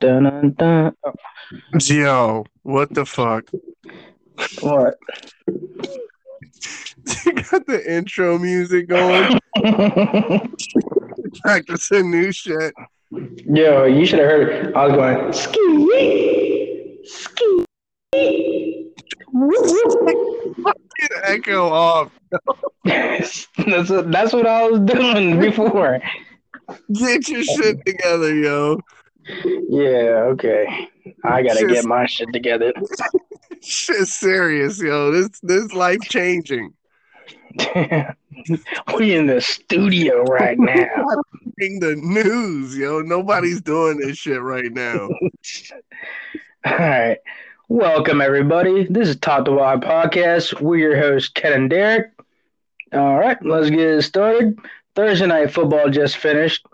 Dun, dun, dun. Oh, Yo, what the fuck? what? you got the intro music going, practicing new shit. Yo, you should have heard. it. I was going ski, ski. Get echo off. that's what, that's what I was doing before. Get your shit together, yo. Yeah, okay. I gotta get my shit together. Shit serious, yo. This this life changing. we in the studio right now. In the news, yo. Nobody's doing this shit right now. All right. Welcome, everybody. This is Top the Wild Podcast. We're your hosts, Ken and Derek. All right, let's get it started. Thursday night football just finished.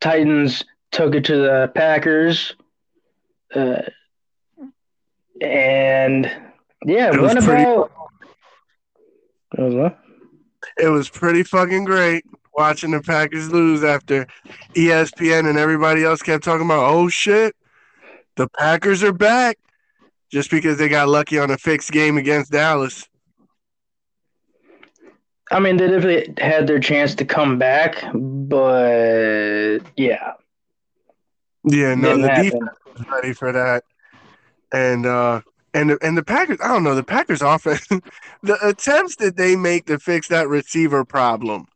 Titans took it to the Packers. Uh, and yeah, It was what pretty- about. It was what? It was pretty fucking great watching the Packers lose after ESPN and everybody else kept talking about, oh shit, the Packers are back. Just because they got lucky on a fixed game against Dallas. I mean, they definitely had their chance to come back, but yeah, Yeah, no, the happen. defense was ready for that. And uh and the, and the Packers, I don't know, the Packers offense, the attempts that they make to fix that receiver problem,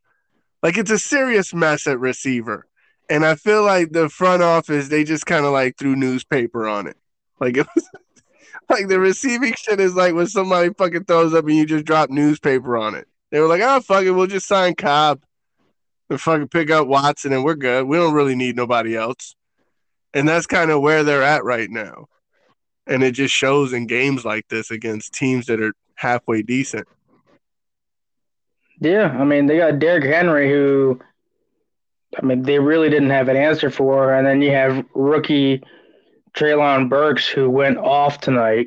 like it's a serious mess at receiver. And I feel like the front office, they just kind of like threw newspaper on it. Like it was like the receiving shit is like when somebody fucking throws up and you just drop newspaper on it. They were like, oh fuck it, we'll just sign Cobb and fucking pick up Watson and we're good. We don't really need nobody else. And that's kind of where they're at right now. And it just shows in games like this against teams that are halfway decent. Yeah, I mean, they got Derrick Henry, who, I mean, they really didn't have an answer for. And then you have rookie Treylon Burks, who went off tonight,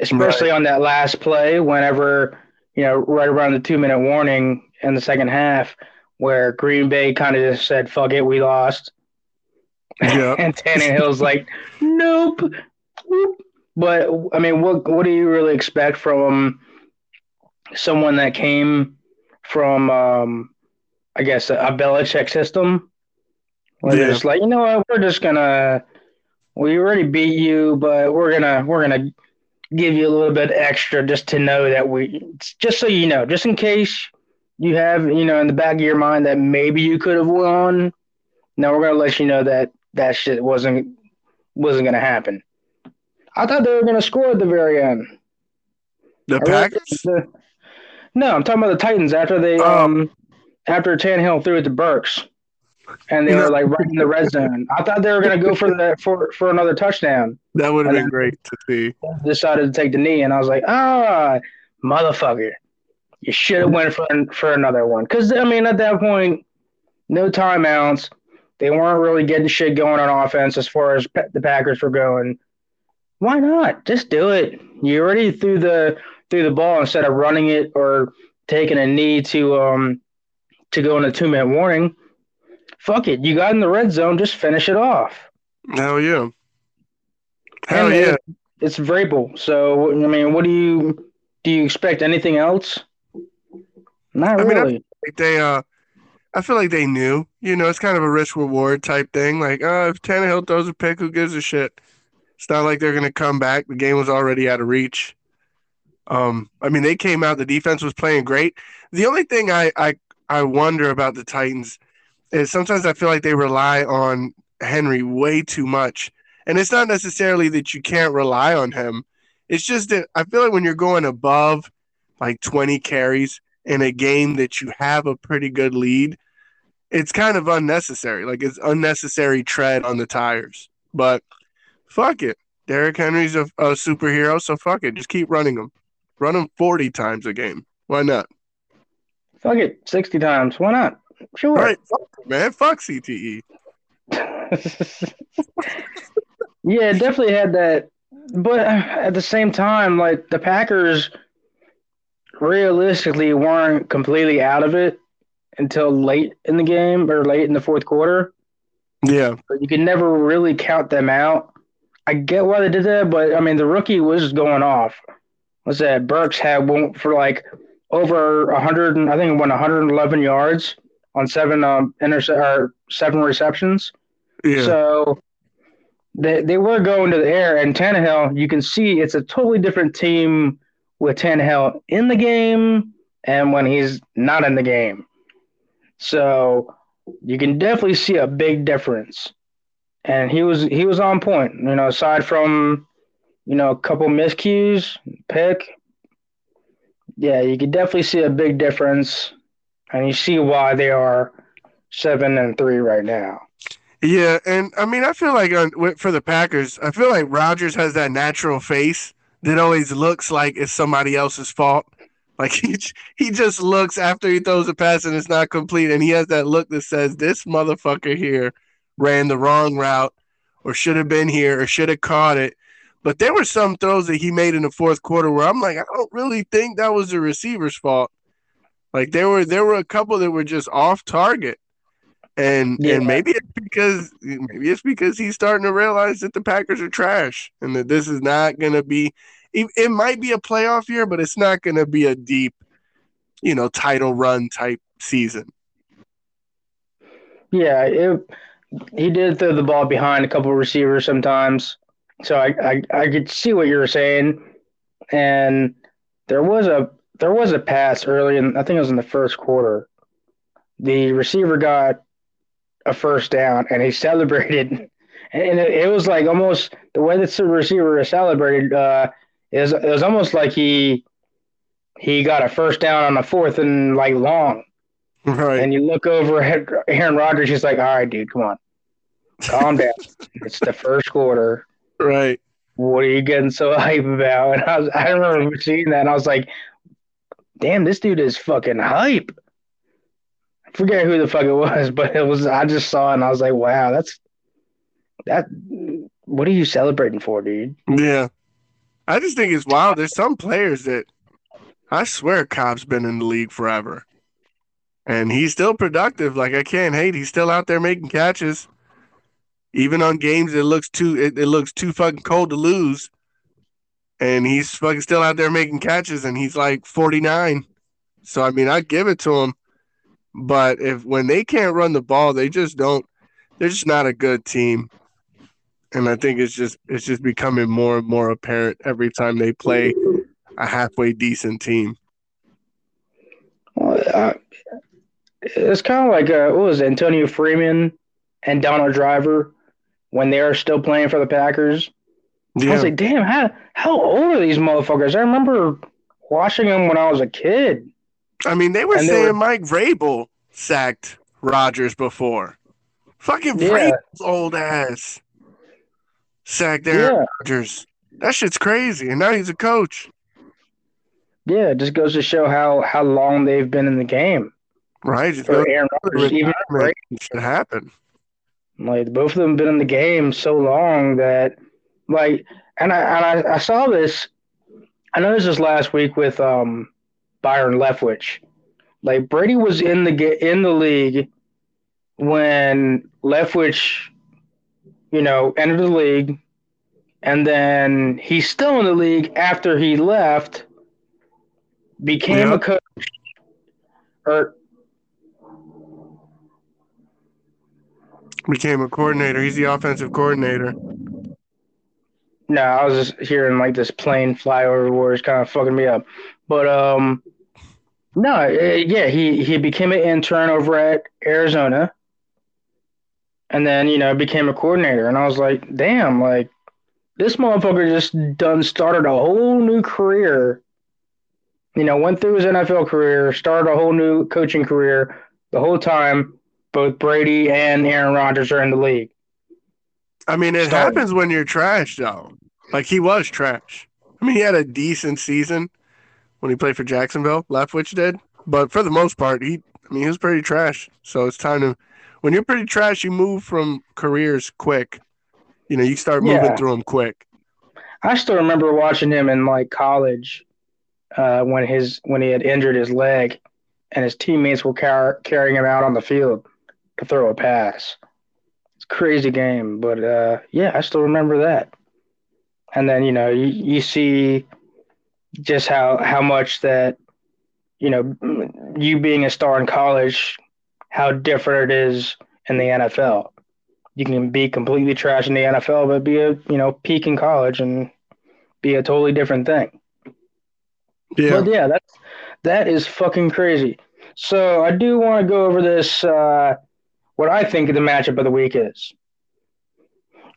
especially on that last play, whenever, you know, right around the two minute warning in the second half, where Green Bay kind of just said, fuck it, we lost. Yeah. and Tannehill's like, nope. But I mean, what what do you really expect from someone that came from, um, I guess, a, a Belichick system? Where Yeah. just like, you know what, we're just gonna, we already beat you, but we're gonna we're gonna give you a little bit extra just to know that we, just so you know, just in case you have, you know, in the back of your mind that maybe you could have won. Now we're gonna let you know that that shit wasn't wasn't gonna happen. I thought they were gonna score at the very end. The Packers? the- no, I'm talking about the Titans after they Oh. um after Tannehill threw it to Burks, and they No. were like right in the red zone. I thought they were gonna go for the for for another touchdown. That would have been great to see. Decided to take the knee, and I was like, ah, motherfucker, you should have went for for another one. Because I mean, at that point, no timeouts. They weren't really getting shit going on offense as far as the Packers were going. Why not? Just do it. You already threw the threw the ball instead of running it or taking a knee to um to go in a two minute warning. Fuck it. You got in the red zone. Just finish it off. Hell yeah. Hell And yeah. it- it's Vrabel. So I mean, what do you do? You expect anything else? Not I mean, I- really. They uh I feel like they knew. You know, it's kind of a risk reward type thing. Like, uh, if Tannehill throws a pick, who gives a shit? It's not like they're gonna come back. The game was already out of reach. Um, I mean, they came out. The defense was playing great. The only thing I I I wonder about the Titans is sometimes I feel like they rely on Henry way too much, and it's not necessarily that you can't rely on him. It's just that I feel like when you're going above like 20 carries in a game that you have a pretty good lead, it's kind of unnecessary. Like it's unnecessary tread on the tires. But fuck it. Derrick Henry's a, a superhero, so fuck it. Just keep running him. Run him 40 times a game. Why not? Fuck it. Sixty times. Why not? Sure. All right, fuck it, man. Fuck. CTE. yeah, definitely had that. But at the same time, like the Packers realistically weren't completely out of it until late in the game or late in the fourth quarter. Yeah. But you can never really count them out. I get why they did that, but I mean, the rookie was going off. What's that? Burks had one for like over 100, I think it went 111 yards on seven um intercept or seven receptions. Yeah. So they they were going to the air, and Tannehill, you can see it's a totally different team with Tannehill in the game and when he's not in the game. So you can definitely see a big difference. And he was he was on point. You know, aside from you know a couple miscues, pick. Yeah, you can definitely see a big difference, and you see why they are seven and three right now. Yeah, and I mean, I feel like uh, on, for the Packers, I feel like Rodgers has that natural face that always looks like it's somebody else's fault. Like he he just looks after he throws a pass and it's not complete, and he has that look that says this motherfucker here ran the wrong route, or should have been here, or should have caught it. But there were some throws that he made in the fourth quarter where I'm like, I don't really think that was the receiver's fault. Like there were there were a couple that were just off target. And yeah. and maybe it's because maybe it's because he's starting to realize that the Packers are trash and that this is not going to be. It, it might be a playoff year, but it's not going to be a deep, you know, title run type season. Yeah, it, he did throw the ball behind a couple of receivers sometimes, so I, I I could see what you were saying, and there was a there was a pass early and I think it was in the first quarter. The receiver got a first down and he celebrated. And it, it was like almost the way that the receiver celebrated uh, is it was almost like he he got a first down on the fourth and like long. Right. And you look over at Aaron Rodgers, he's like, "All right, dude, come on, calm down. it's the first quarter. Right. What are you getting so hype about?" And I was, I remember seeing that, and I was like, "Damn, this dude is fucking hype." I forget who the fuck it was, but it was I just saw it and I was like, wow, that's that. What are you celebrating for, dude? Yeah, I just think it's wild. There's some players that I swear Cobb's been in the league forever, and he's still productive. Like I can't hate. He's still out there making catches, even on games that looks too it, it looks too fucking cold to lose. And he's fucking still out there making catches, and he's like 49. So I mean, I give it to him. But if when they can't run the ball, they just don't. They're just not a good team, and I think it's just it's just becoming more and more apparent every time they play a halfway decent team. Well, uh, it's kind of like uh, what was it, Antonio Freeman and Donald Driver when they are still playing for the Packers. Yeah. I was like, damn, how how old are these motherfuckers? I remember watching them when I was a kid. I mean, they were and saying they were... Mike Vrabel sacked Rodgers before. Fucking yeah. Vrabel's old ass sacked Aaron yeah. Rodgers. That shit's crazy. And now he's a coach. Yeah, it just goes to show how how long they've been in the game. Right. For Aaron Rodgers, even should happen. Like both of them been in the game so long that, like, and I and I, I saw this. I know this last week with um Byron Leftwich. Like Brady was in the in the league when Leftwich, you know, entered the league, and then he's still in the league after he left, became a coach, or became a coordinator. He's the offensive coordinator. No, I was just hearing like this plane fly over words kind of fucking me up. But um no, uh, yeah, he he became an intern over at Arizona, and then you know became a coordinator. And I was like, damn, like this motherfucker just done started a whole new career. You know, went through his NFL career, started a whole new coaching career. The whole time, both Brady and Aaron Rodgers are in the league. I mean, it happens when you're trash, though. Like he was trash. I mean, he had a decent season when he played for Jacksonville. Leftwich did, but for the most part, he I mean he was pretty trash. So it's time to when you're pretty trash, you move from careers quick. You know, you start moving yeah. through them quick. I still remember watching him in like college uh, when his when he had injured his leg, and his teammates were car- carrying him out on the field to throw a pass. It's a crazy game, but uh, yeah, I still remember that. And then you know you, you see just how how much that you know you being a star in college, how different it is in the NFL. You can be completely trash in the NFL, but be a you know peak in college and be a totally different thing. Yeah. But yeah, that's that is fucking crazy. So I do want to go over this. Uh, what I think the matchup of the week is.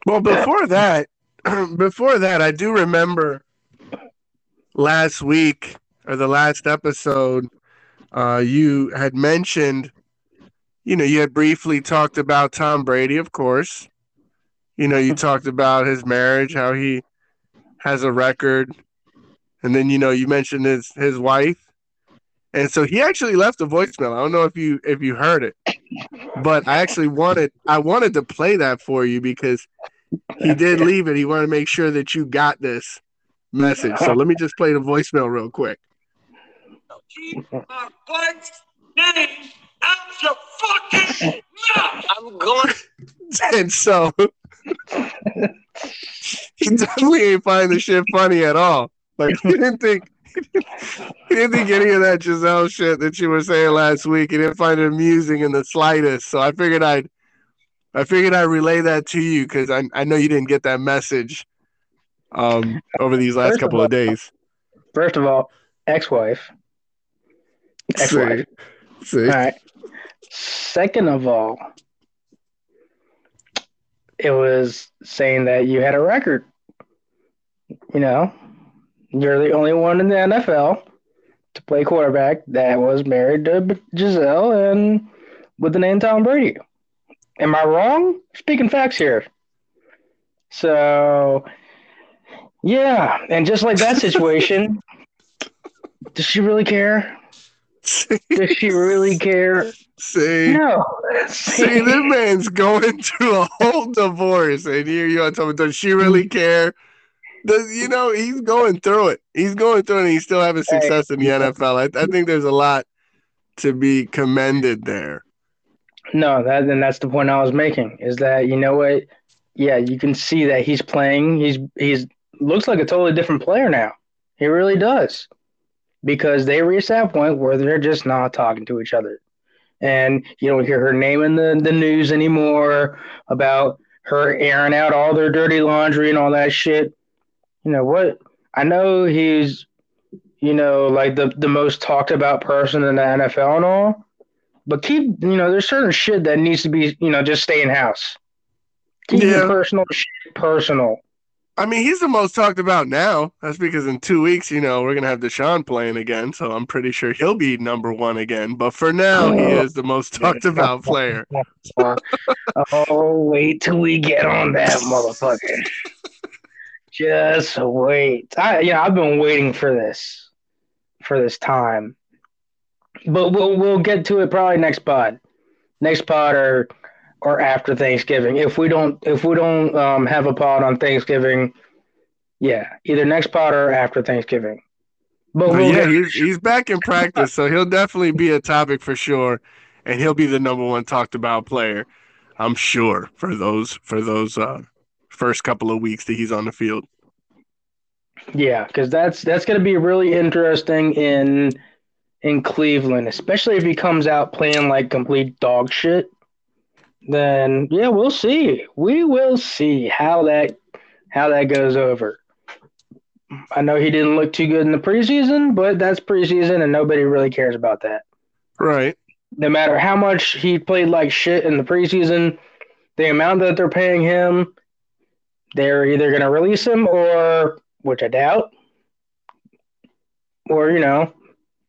Well, before that, before that, I do remember last week or the last episode, uh, you had mentioned, you know, you had briefly talked about Tom Brady, of course. You know, you talked about his marriage, how he has a record, and then you know you mentioned his his wife, and so he actually left a voicemail. I don't know if you if you heard it, but I actually wanted I wanted to play that for you because he did leave it. He wanted to make sure that you got this message. So let me just play the voicemail real quick. Keep my wife's name out your fucking mouth. I'm going. And so he definitely ain't find the shit funny at all. Like he didn't think he didn't think any of that Gisele shit that you were saying last week. He didn't find it amusing in the slightest. So I figured I'd I figured I'd relay that to you because I I know you didn't get that message um over these last First of couple all- of days. First of all, ex-wife. Ex-wife. See, see. All right. Second of all, it was saying that you had a record. You know, you're the only one in the NFL to play quarterback that was married to Gisele and with the name Tom Brady. Am I wrong? Speaking facts here. So, yeah, and just like that situation, does she really care? Does she really care? See. No. See, this man's going through a whole divorce, and here you are talking. does she really care? Does you know he's going through it? He's going through it, and he's still having success in the NFL. I, I think there's a lot to be commended there. No, that and that's the point I was making is that you know what? Yeah, you can see that he's playing. He's he's looks like a totally different player now. He really does, because they reached that point where they're just not talking to each other, and you don't hear her name in the the news anymore about her airing out all their dirty laundry and all that shit. You know what? I know he's, you know, like the the most talked about person in the NFL and all. But keep, you know, there's certain shit that needs to be, you know, just stay in house. Keep Yeah. your personal shit personal. I mean, he's the most talked about now. That's because in two weeks, you know, we're gonna have Deshaun playing again, so I'm pretty sure he'll be number one again. But for now, he oh, is the most talked about player. oh, wait till we get on that motherfucker. Just wait. I, you know, I've been waiting for this, for this time. But we'll we'll get to it probably next pod, next pod or or after Thanksgiving. If we don't if we don't um, have a pod on Thanksgiving, yeah, either next pod or after Thanksgiving. But But we'll yeah, get, he's he's back in practice, so he'll definitely be a topic for sure, and he'll be the number one talked about player, I'm sure for those for those uh, first couple of weeks that he's on the field. Yeah, because that's that's going to be really interesting in in Cleveland, especially if he comes out playing like complete dog shit. Then yeah, we'll see. We will see how that how that goes over. I know he didn't look too good in the preseason, but that's preseason, and nobody really cares about that. Right. No matter how much he played like shit in the preseason, the amount that they're paying him, they're either going to release him or, which I doubt, or you know,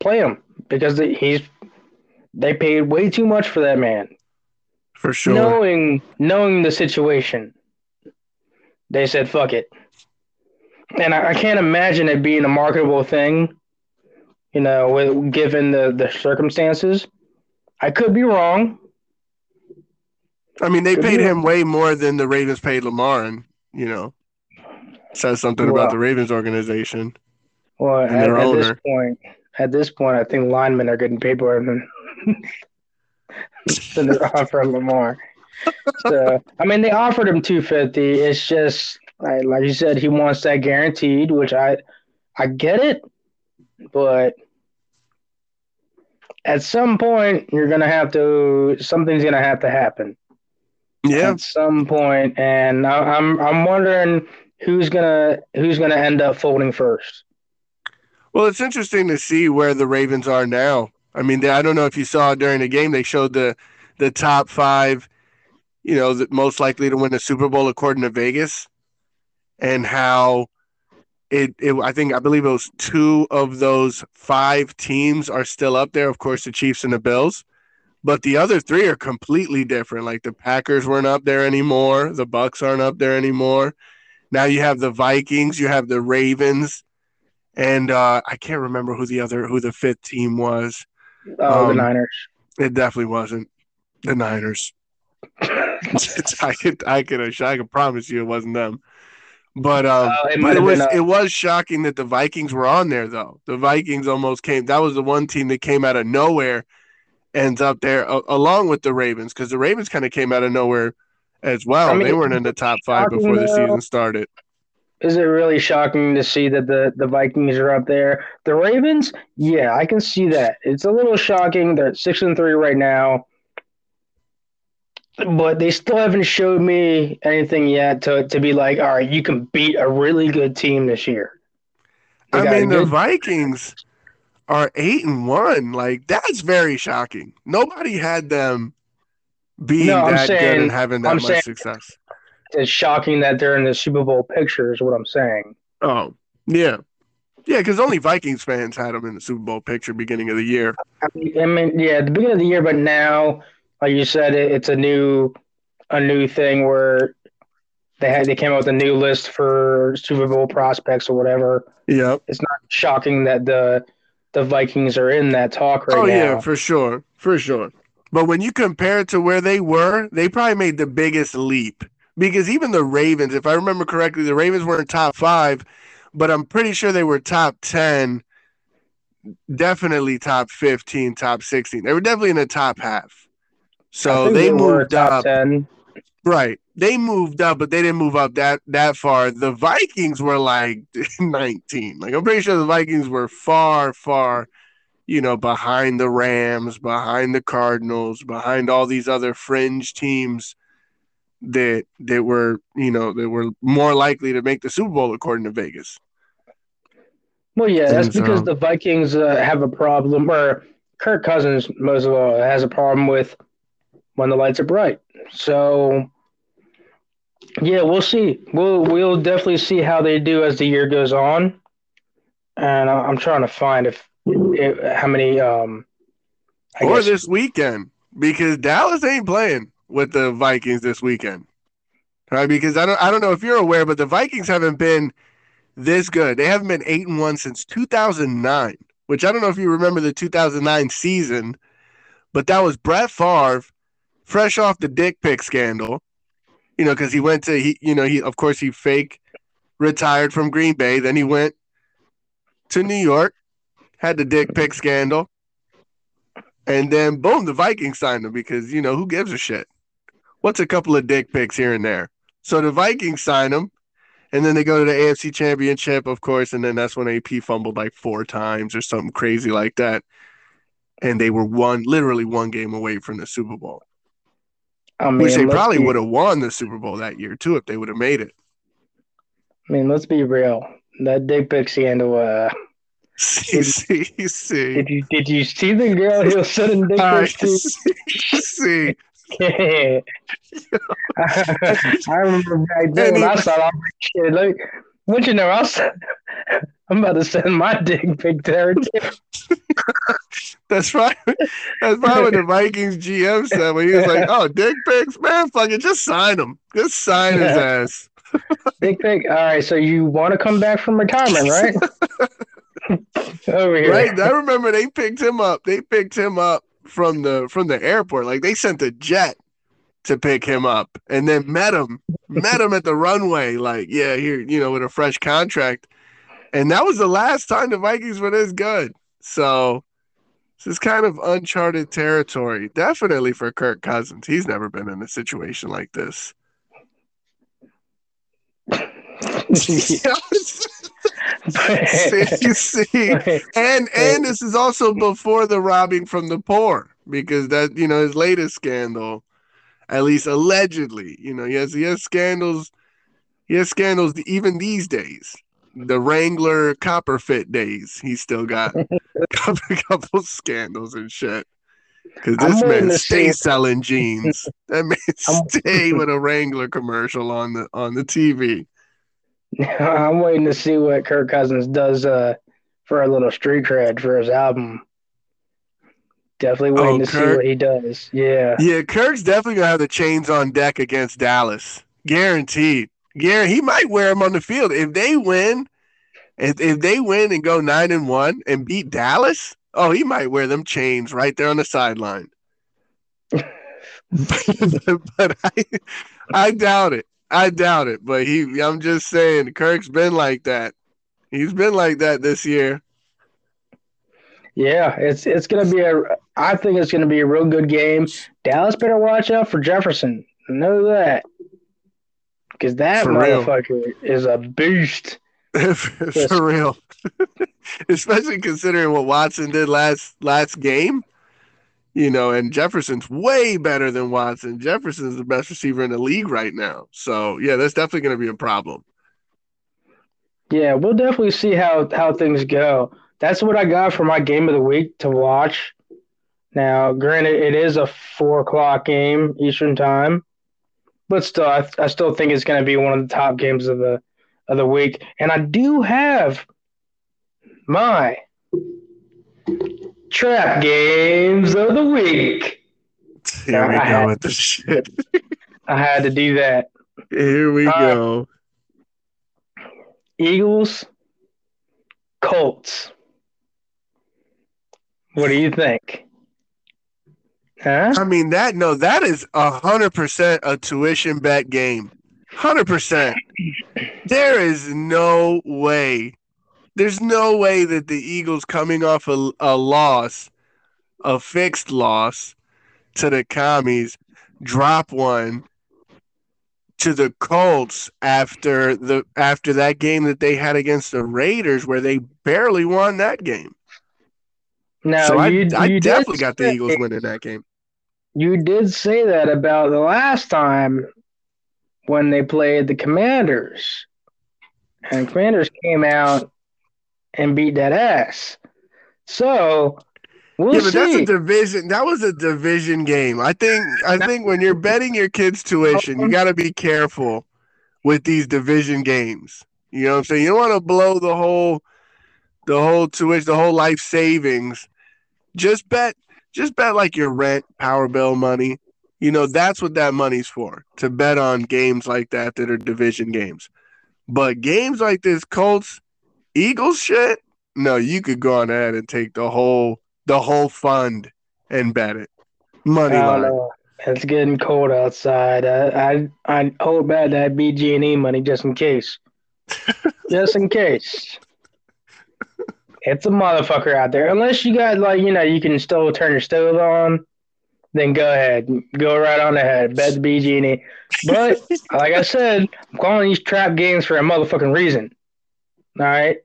play him because he's they paid way too much for that man. For sure. Knowing knowing the situation, they said fuck it, and I, I can't imagine it being a marketable thing. You know, with, given the the circumstances, I could be wrong. I mean, they Could paid him way more than the Ravens paid Lamar, and you know, says something Well. about the Ravens organization. Well, And at, at this point, at this point, I think linemen are getting paid more than than they're offering Lamar. so I mean, they offered him two fifty. It's just like, like you said, he wants that guaranteed, which I I get it, but at some point you're gonna have to something's gonna have to happen. Yeah. At some point, and I, I'm I'm wondering who's gonna who's gonna end up folding first. Well, it's interesting to see where the Ravens are now. I mean, they, I don't know if you saw during the game they showed the the top five, you know, the most likely to win the Super Bowl according to Vegas, and how it, it I think I believe it was two of those five teams are still up there. Of course, the Chiefs and the Bills, but the other three are completely different. Like the Packers weren't up there anymore. The Bucks aren't up there anymore. Now you have the Vikings, you have the Ravens, and uh, I can't remember who the other who the fifth team was. Oh, the Um, Niners. It definitely wasn't the Niners. I could I could I can promise you it wasn't them. But um, Uh, it but it was been, uh, it was shocking that the Vikings were on there though. The Vikings almost came. That was the one team that came out of nowhere, ends up there a- along with the Ravens because the Ravens kind of came out of nowhere as well. I mean, they weren't in the top five before the season started. Is it really shocking to see that the, the Vikings are up there? The Ravens, yeah, I can see that. It's a little shocking. They're at six and three right now, but they still haven't showed me anything yet to, to be like, all right, you can beat a really good team this year. They I mean, the Vikings are eight and one. Like that's very shocking. Nobody had them being No, that good and having that I'm much saying- success. It's shocking that they're in the Super Bowl picture. Is what I'm saying. Oh, yeah. Yeah, because only Vikings fans had them in the Super Bowl picture beginning of the year. I mean, I mean, yeah, at the beginning of the year, but now, like you said, it, it's a new, a new thing where they had they came out with a new list for Super Bowl prospects or whatever. Yeah. It's not shocking that the the Vikings are in that talk right oh, now. Oh yeah, for sure. For sure. But when you compare it to where they were, they probably made the biggest leap. Because even the Ravens, if I remember correctly, the Ravens weren't top five, but I'm pretty sure they were top 10, definitely top 15, top 16. They were definitely in the top half. So they were moved up. ten. Right. They moved up, but they didn't move up that that far. The Vikings were like 19. Like I'm pretty sure the Vikings were far, far, you know, behind the Rams, behind the Cardinals, behind all these other fringe teams that that were, you know, that were more likely to make the Super Bowl according to Vegas. Well, yeah, that's so- because the Vikings uh, have a problem, or Kirk Cousins most of all has a problem with when the lights are bright. So, yeah, we'll see. We'll we'll definitely see how they do as the year goes on. And I- I'm trying to find if, if how many um I or guess this weekend because Dallas ain't playing with the Vikings this weekend. Right? Because I don't I don't know if you're aware, but the Vikings haven't been this good. They haven't been 8 and 1 since 2009, which I don't know if you remember the 2009 season, but that was Brett Favre fresh off the dick pic scandal. You know, cuz he went to he you know, he of course he fake retired from Green Bay, then he went to New York, had the dick pic scandal. And then boom, the Vikings signed him because you know who gives a shit. What's a couple of dick pics here and there? So the Vikings sign him, and then they go to the AFC Championship, of course, and then that's when AP fumbled like four times or something crazy like that, and they were one, literally one game away from the Super Bowl, I mean, which they probably be- would have won the Super Bowl that year too if they would have made it. I mean, let's be real. That Dick Pic scandal. Uh, See, see, see. did you did you see the girl he was sending dick pics to? see, see. I remember back then when I saw that, I was like, shit, like, what you know, I I'm about to send my dick pic to her. too. That's right. That's probably what the Vikings GM said when he was like, "Oh, dick pics, man, fuck it, just sign him, just sign his ass." Dick pic. All right, so you want to come back from retirement, right? Over here. Right? I remember they picked him up. They picked him up from the from the airport. Like they sent a jet to pick him up, and then met him, met him at the runway. Like, yeah, here, you know, with a fresh contract. And that was the last time the Vikings were this good. So, This is kind of uncharted territory. Definitely for Kirk Cousins. He's never been in a situation like this. see, see, and and this is also before the robbing from the poor because that you know his latest scandal, at least allegedly, you know, he has he has scandals, he has scandals even these days. The Wrangler copper fit days, he still got a couple, couple scandals and shit. Because this man stay selling jeans. That man stay with a Wrangler commercial on the on the TV. I'm waiting to see what Kirk Cousins does uh, for a little street cred for his album. Definitely waiting oh, to Kirk? see what he does. Yeah. Yeah, Kirk's definitely gonna have the chains on deck against Dallas. Guaranteed. Yeah, he might wear them on the field. If they win, if, if they win and go nine and one and beat Dallas, oh, he might wear them chains right there on the sideline. but, but I, I doubt it. I doubt it, but he I'm just saying Kirk's been like that. He's been like that this year. Yeah, it's it's gonna be a I think it's gonna be a real good game. Dallas better watch out for Jefferson. Know that. Because that for motherfucker real. is a beast. for real. Especially considering what Watson did last last game you know, and Jefferson's way better than Watson. Jefferson's the best receiver in the league right now. So yeah, that's definitely going to be a problem. Yeah, we'll definitely see how how things go. That's what I got for my game of the week to watch. Now, granted, it is a four o'clock game Eastern time, but still, I, I still think it's going to be one of the top games of the of the week. And I do have my Trap games of the week. Here we I go with the shit. I had to do that. Here we uh, go. Eagles, Colts. What do you think? Huh? I mean that no, that is a hundred percent a tuition bet game. Hundred percent. There is no way there's no way that the Eagles coming off a, a loss, a fixed loss to the commies, drop one to the Colts after the after that game that they had against the Raiders where they barely won that game. No, so you, I, I definitely got the Eagles winning that game. You did say that about the last time when they played the Commanders. And Commanders came out and beat that ass. So we'll yeah, but see. that's a division. That was a division game. I think. I think when you're betting your kids' tuition, you got to be careful with these division games. You know what I'm saying? You don't want to blow the whole, the whole tuition, the whole life savings. Just bet. Just bet like your rent, power bill money. You know that's what that money's for. To bet on games like that that are division games. But games like this, Colts Eagles shit, no, you could go on ahead and take the whole the whole fund and bet it. Money line. Know. It's getting cold outside. I I, I oh, hold back that BG&E money just in case. just in case. It's a motherfucker out there. Unless you got like you know you can still turn your stove on, then go ahead, go right on ahead, bet the BG&E. But like I said, I'm calling these trap games for a motherfucking reason. All right.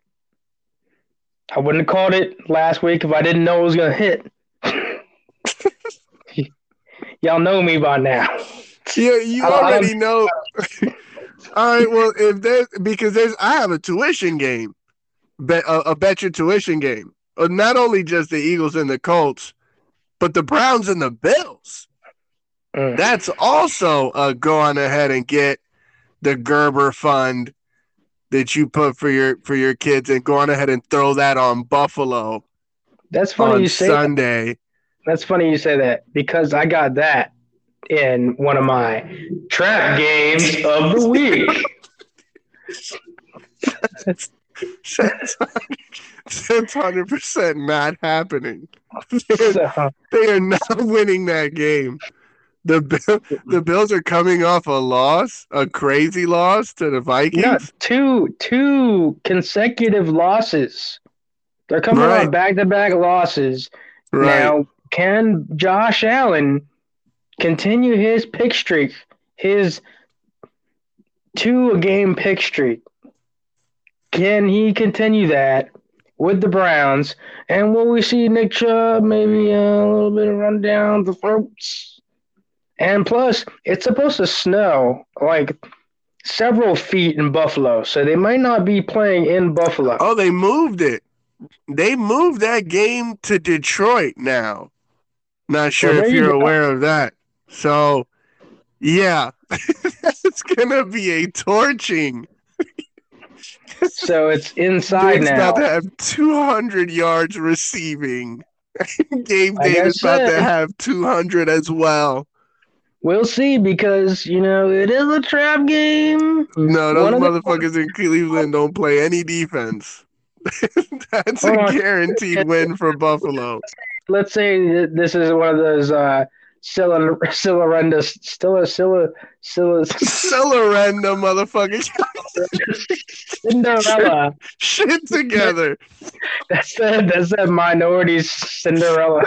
I wouldn't have called it last week if I didn't know it was gonna hit. Y'all know me by now. Yeah, you already know. All right. Well, if there's because there's I have a tuition game, bet a, a bet your tuition game. Uh, not only just the Eagles and the Colts, but the Browns and the Bills. Mm. That's also a go on ahead and get the Gerber Fund that you put for your for your kids and go on ahead and throw that on Buffalo. That's funny you say Sunday. That. That's funny you say that because I got that in one of my trap games of the week. that's, hundred percent not happening. They're, so, they are not winning that game. The Bill, the Bills are coming off a loss, a crazy loss to the Vikings. Yeah, two two consecutive losses. They're coming right. off back to back losses. Right. Now, can Josh Allen continue his pick streak, his two game pick streak? Can he continue that with the Browns? And will we see Nick Chubb maybe uh, a little bit of run down the throats? And plus, it's supposed to snow like several feet in Buffalo, so they might not be playing in Buffalo. oh, they moved it. They moved that game to Detroit now. Not sure Well, if you you're go. aware of that. So, yeah, it's gonna be a torching. So it's inside Dave's now. about to have 200 yards receiving. Gabe Davis about to have 200 as well. We'll see because you know it is a trap game. No, those of the- motherfuckers in Cleveland don't play any defense. That's Hold a on. guaranteed win for Buffalo. Let's say this is one of those uh Silla Sillarenda Stilla Silla Silla Celerenda, motherfucker. Cinderella. Shit together. That's that that's that minorities Cinderella.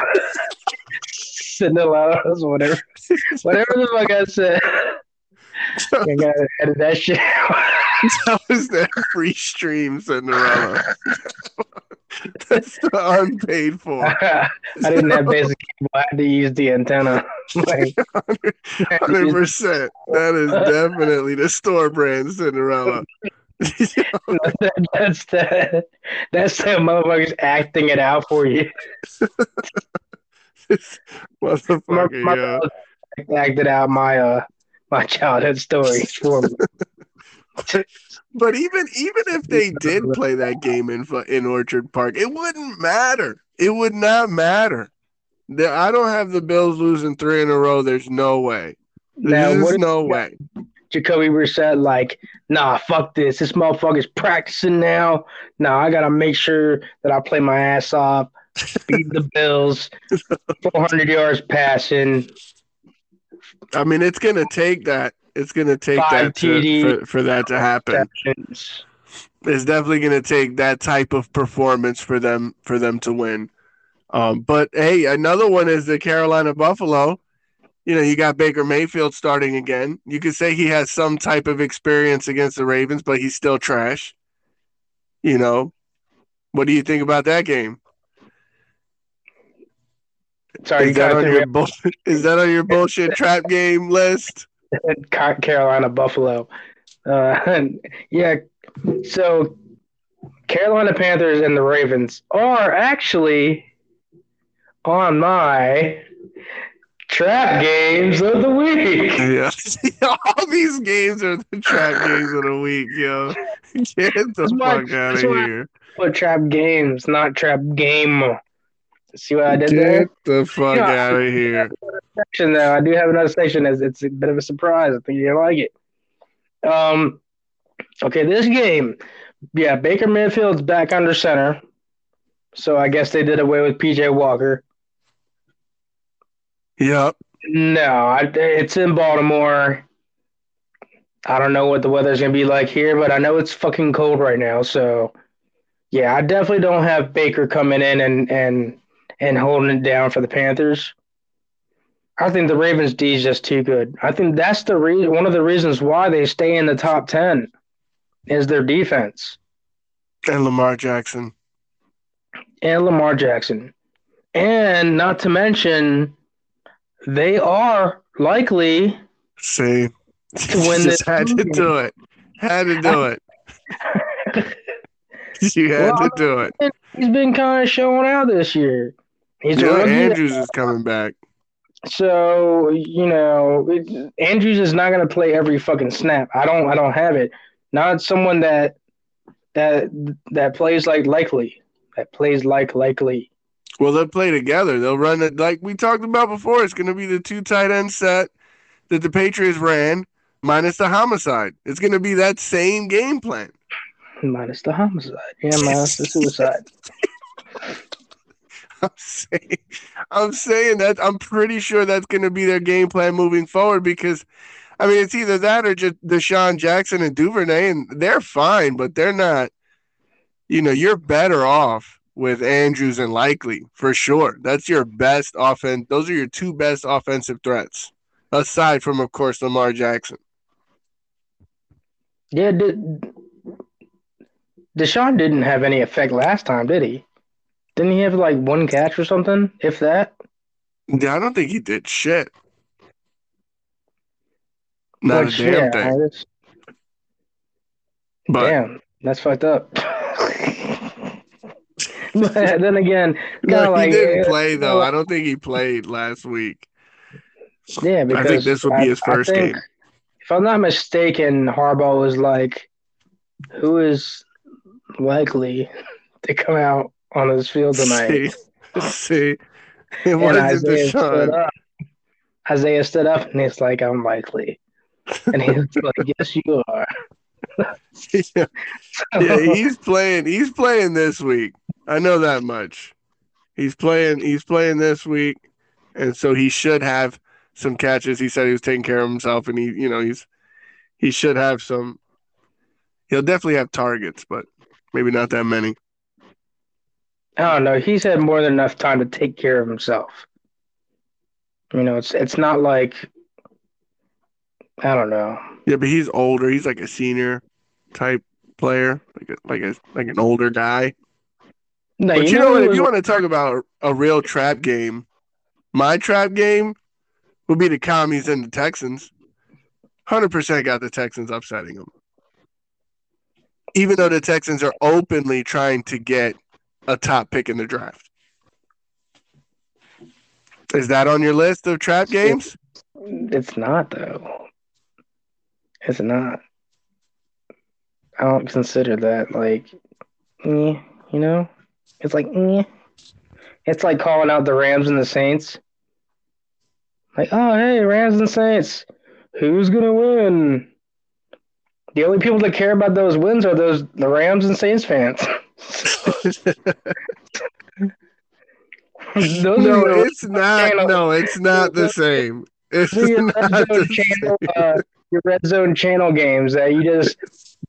Cinderella, whatever. Whatever the fuck I said. I gotta edit that shit. That was that free stream, Cinderella. That's the unpaid for. I didn't have basic cable. I had to use the antenna. Like, Hundred percent. That is definitely the store brand Cinderella. that, that's the that's the motherfuckers acting it out for you. This My, motherfucker, my yeah. brother acted out my uh my childhood stories for me. But even even if they did play that game in in Orchard Park, it wouldn't matter. It would not matter. The- I don't have the Bills losing three in a row. There's no way. Now, There's what no way. Jacoby Brissett like, nah, fuck this. This motherfucker's practicing now. Nah, I gotta make sure that I play my ass off, beat the Bills, 400 yards passing, I mean, it's gonna take that. It's gonna take that to, for, for that to happen. receptions. It's definitely gonna take that type of performance for them for them to win. Um, but hey, another one is the Carolina Buffalo. You know, you got Baker Mayfield starting again. You could say he has some type of experience against the Ravens, but he's still trash. You know, what do you think about that game? Sorry, Is that on your bull- is that on your bullshit trap game list? Carolina Buffalo. Uh, yeah, so Carolina Panthers and the Ravens are actually on my trap games of the week. Yeah, all these games are the trap games of the week, yo. Get the That's why- fuck out of why- here. Put trap games, not trap game. See what I did there? Get the fuck Yeah. out of here. section though. I do have another section. It's, it's a bit of a surprise. I think you'll like it. Um, okay, this game, yeah, Baker Mayfield's back under center, so I guess they did away with PJ Walker. Yep. No, I, it's in Baltimore. I don't know what the weather's gonna be like here, but I know it's fucking cold right now. So, yeah, I definitely don't have Baker coming in and and and holding it down for the Panthers. I think the Ravens D is just too good. I think that's the re- one of the reasons why they stay in the top ten is their defense And Lamar Jackson. and Lamar Jackson, and not to mention they are likely See, To win this had to do it. Had to do it. you had Well, to do it. he's been kind of showing out this year. He's Yeah, Andrews is coming back. so you know it, Andrews is not going to play every fucking snap. I don't. I don't have it. Not someone that that that plays like likely. That plays like likely. Well, they'll play together. They'll run it like we talked about before. It's going to be the two tight end set that the Patriots ran, minus the homicide. It's going to be that same game plan. Minus the homicide. Yeah, minus the suicide. I'm saying, I'm saying that I'm pretty sure that's going to be their game plan moving forward because, I mean, it's either that or just DeSean Jackson and Duvernay, and they're fine, but they're not. You know, you're better off with Andrews and Likely for sure. That's your best offense. Those are your two best offensive threats, aside from, of course, Lamar Jackson. Yeah, did, DeSean didn't have any effect last time, did he? Didn't he have like one catch or something, if that? Yeah, I don't think he did shit. Not Like, a damn yeah, thing. that's- But damn, that's fucked up. but then again, no, kinda he didn't play though. I don't think he played last week. yeah, because I think this would be his I first think- game. If I'm not mistaken, Harbaugh was like, "Who is likely to come out on this field tonight?" See, see, it And Isaiah stood up. Isaiah stood up and he's like, "I'm likely," and he's like, "Yes, you are." yeah, yeah, he's playing. He's playing this week. I know that much. He's playing. He's playing this week, and so he should have some catches. He said he was taking care of himself, and he, you know, he's he should have some. He'll definitely have targets, but maybe not that many. I don't know. He's had more than enough time to take care of himself. You know, it's it's not like I don't know. Yeah, but he's older. He's like a senior type player, like a, like a like an older guy. No, But you, know, who what? If you want to talk about a real trap game, my trap game would be the commies and the Texans. Hundred percent got the Texans upsetting them, even though the Texans are openly trying to get a top pick in the draft. Is that on your list of trap games? It's not though. It's not. I don't consider that like, eh, you know. It's like, eh. it's like calling out the Rams and the Saints. Like, oh hey, Rams and Saints, who's gonna win? The only people that care about those wins are those the Rams and Saints fans. no, are it's not. No, it's not the same. It's your not red the zone channel, same. uh, your red zone channel games that you just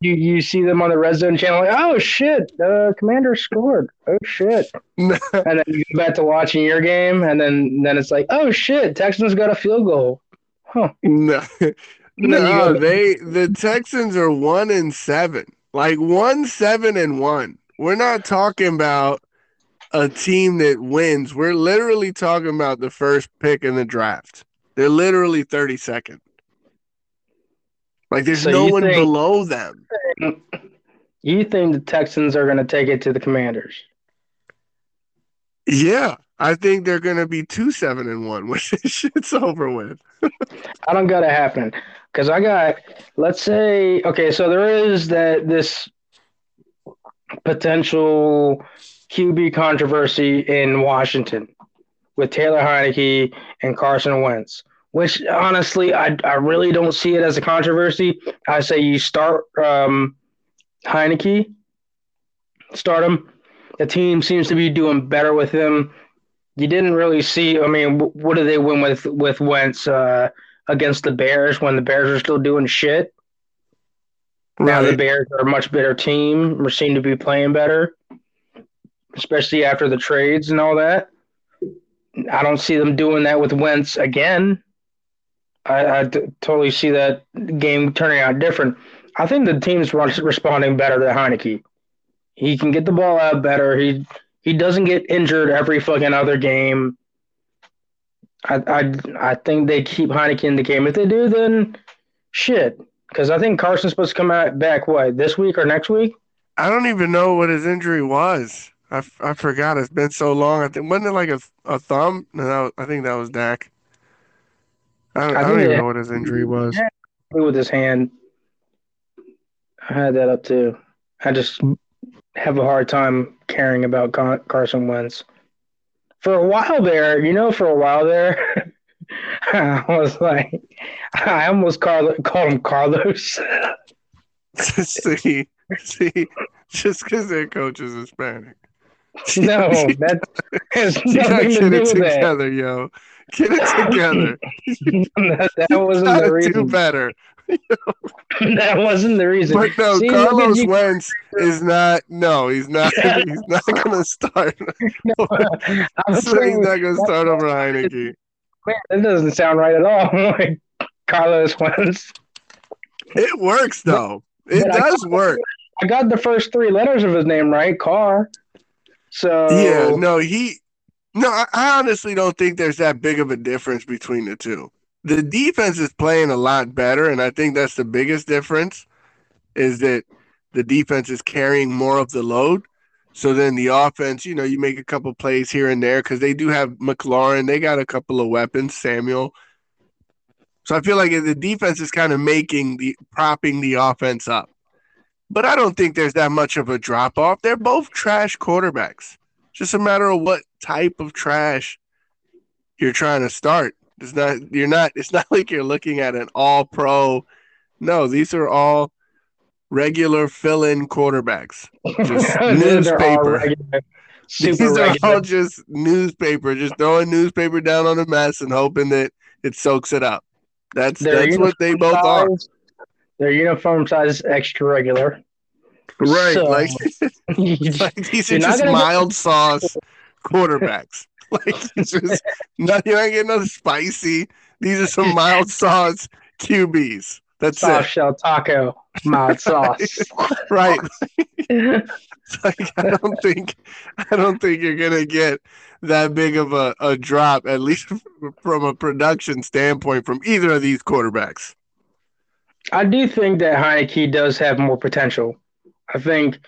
you you see them on the red zone channel. Like, oh shit, the commander scored. Oh shit, and then you go back to watching your game, and then then it's like, oh shit, Texans got a field goal. Huh? No, no, they the Texans are one and seven, like one seven and one. We're not talking about a team that wins. We're literally talking about the first pick in the draft. They're literally thirty second. Like there's So no one think- below them. You think the Texans are going to take it to the Commanders? Yeah, I think they're gonna be two seven and one when this shit's over with. I don't got it happening because I got. Let's say okay, so there is that this potential QB controversy in Washington with Taylor Heinicke and Carson Wentz. Which honestly, I I really don't see it as a controversy. I say you start um, Heinicke, start him. The team seems to be doing better with him. You didn't really see. I mean, what did they win with with Wentz? Uh, against the Bears when the Bears are still doing shit. Now the Bears are a much better team, or seem to be playing better, especially after the trades and all that. I don't see them doing that with Wentz again. I, I t- totally see that game turning out different. I think the team's res- responding better to Heinicke. He can get the ball out better. He he doesn't get injured every fucking other game. I I I think they keep Heinicke in the game. If they do, then shit. Because I think Carson's supposed to come out back what this week or next week. I don't even know what his injury was. I, I forgot. It's been so long. I think wasn't it like a a thumb? No, that was, I think that was Dak. I don't, I I don't even it- know what his injury was. with his hand. I had that up too. I just have a hard time caring about Carson Wentz. For a while there, you know, for a while there, I was like, I almost called, called him Carlos. see, see, just because their coach is Hispanic. no, that has you gotta nothing get to do it with that. together, yo. Get it together. that. That wasn't the do reason. better. that wasn't the reason. But no, See, Carlos. Wentz is not. No, he's not. He's not going to start. I'm he's saying, not going to start over Heinicke. Man, that doesn't sound right at all. Like, Carlos Wentz. It works though. It but I- does work. I got the first three letters of his name right, Car. So Yeah, no, he. No, I, I honestly don't think there's that big of a difference between the two. The defense is playing a lot better, and I think that's the biggest difference. Is that the defense is carrying more of the load. So then the offense, you know, you make a couple plays here and there because they do have McLaurin. They got a couple of weapons, Samuel. So I feel like the defense is kind of making the propping the offense up. But I don't think there's that much of a drop off. They're both trash quarterbacks. Just a matter of what type of trash you're trying to start. It's not you're not it's not like you're looking at an all pro. No, these are all regular fill-in quarterbacks. Just newspaper. regular, These super are all just newspaper, just throwing newspaper down on a mess and hoping that it soaks it up. That's Their that's what they both are. Their uniform size is extra regular. Right. So- like, like these are just gonna get- mild sauce quarterbacks. Like it's just not you're not getting no spicy. These are some mild sauce QBs. That's soft it. shell taco, mild sauce. Right. Like I don't think I don't think you're gonna get that big of a, a drop, at least from a production standpoint, from either of these quarterbacks. I do think that Heinicke does have more potential. I think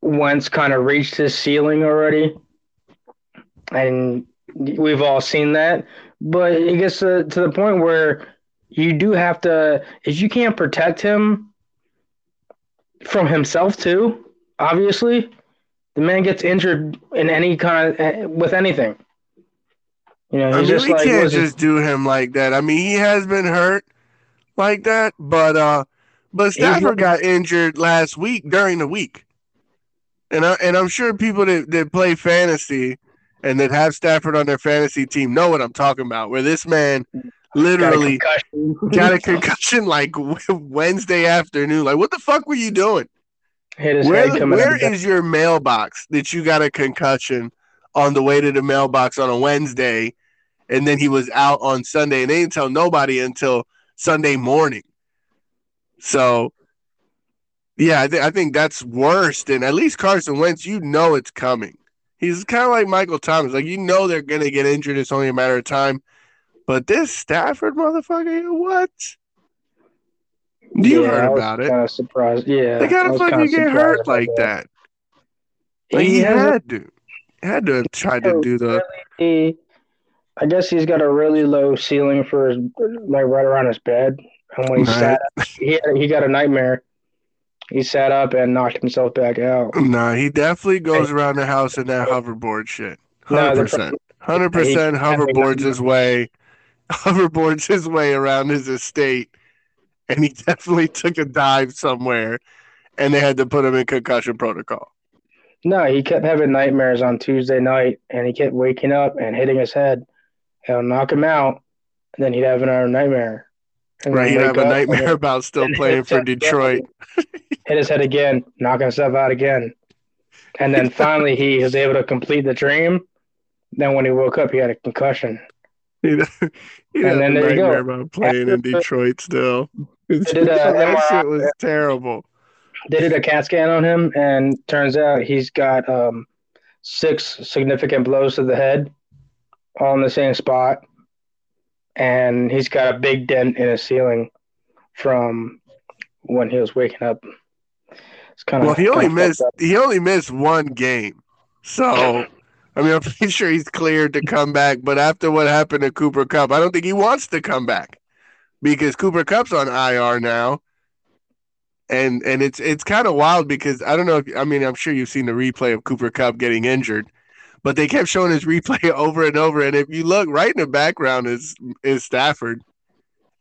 Wentz kind of reached his ceiling already, and we've all seen that. But it gets to, to the point where you do have to, if you can't protect him from himself too, obviously, the man gets injured in any kind of with anything. You know, I mean, just we like can't was it- just do him like that. I mean, he has been hurt like that, but uh, but Stafford got injured last week during the week, and I and I'm sure people that that play fantasy and that have Stafford on their fantasy team know what I'm talking about. Where this man got a literally concussion. got a concussion like Wednesday afternoon. Like, what the fuck were you doing? Where where is your mailbox that you got a concussion on the way to the mailbox on a Wednesday, and then he was out on Sunday, and they didn't tell nobody until Sunday morning. So, yeah, I, th- I think that's worse than at least Carson Wentz. You know it's coming. He's kind of like Michael Thomas. Like you know they're gonna get injured. It's only a matter of time. But this Stafford motherfucker, what? You Yeah, heard about it. Kind of surprised. Yeah, They gotta fucking get hurt like that. Like He he had to, had to tried to do the. really, I guess he's got a really low ceiling for his, like right around his bed. And when he Right. sat up, he he got a nightmare. He sat up and knocked himself back out. Nah, he definitely goes around the house in that hoverboard shit. Hundred percent, hundred percent. Hoverboards his way, hoverboards his way around his estate, and he definitely took a dive somewhere, and they had to put him in concussion protocol. No, he kept having nightmares on Tuesday night, and he kept waking up and hitting his head. It'll knock him out, and then he'd have another nightmare. And Right, he'd have a nightmare about still playing for Detroit. Hit his head again, knock himself out again. And then finally he was able to complete the dream. Then when he woke up, he had a concussion. He'd, he'd a you go. nightmare about playing in Detroit still. did a that shit was terrible. They did a CAT scan on him, and turns out he's got um, six significant blows to the head, all in the same spot, and he's got a big dent in his ceiling from when he was waking up. It's kind of Well, he only missed he only missed one game, so I mean, I'm pretty sure he's cleared to come back. But after what happened to Cooper Kupp, I don't think he wants to come back because Cooper Kupp's on IR now, and and it's it's kind of wild because I don't know. If, I mean, I'm sure you've seen the replay of Cooper Kupp getting injured, but they kept showing his replay over and over. And if you look right in the background is is Stafford.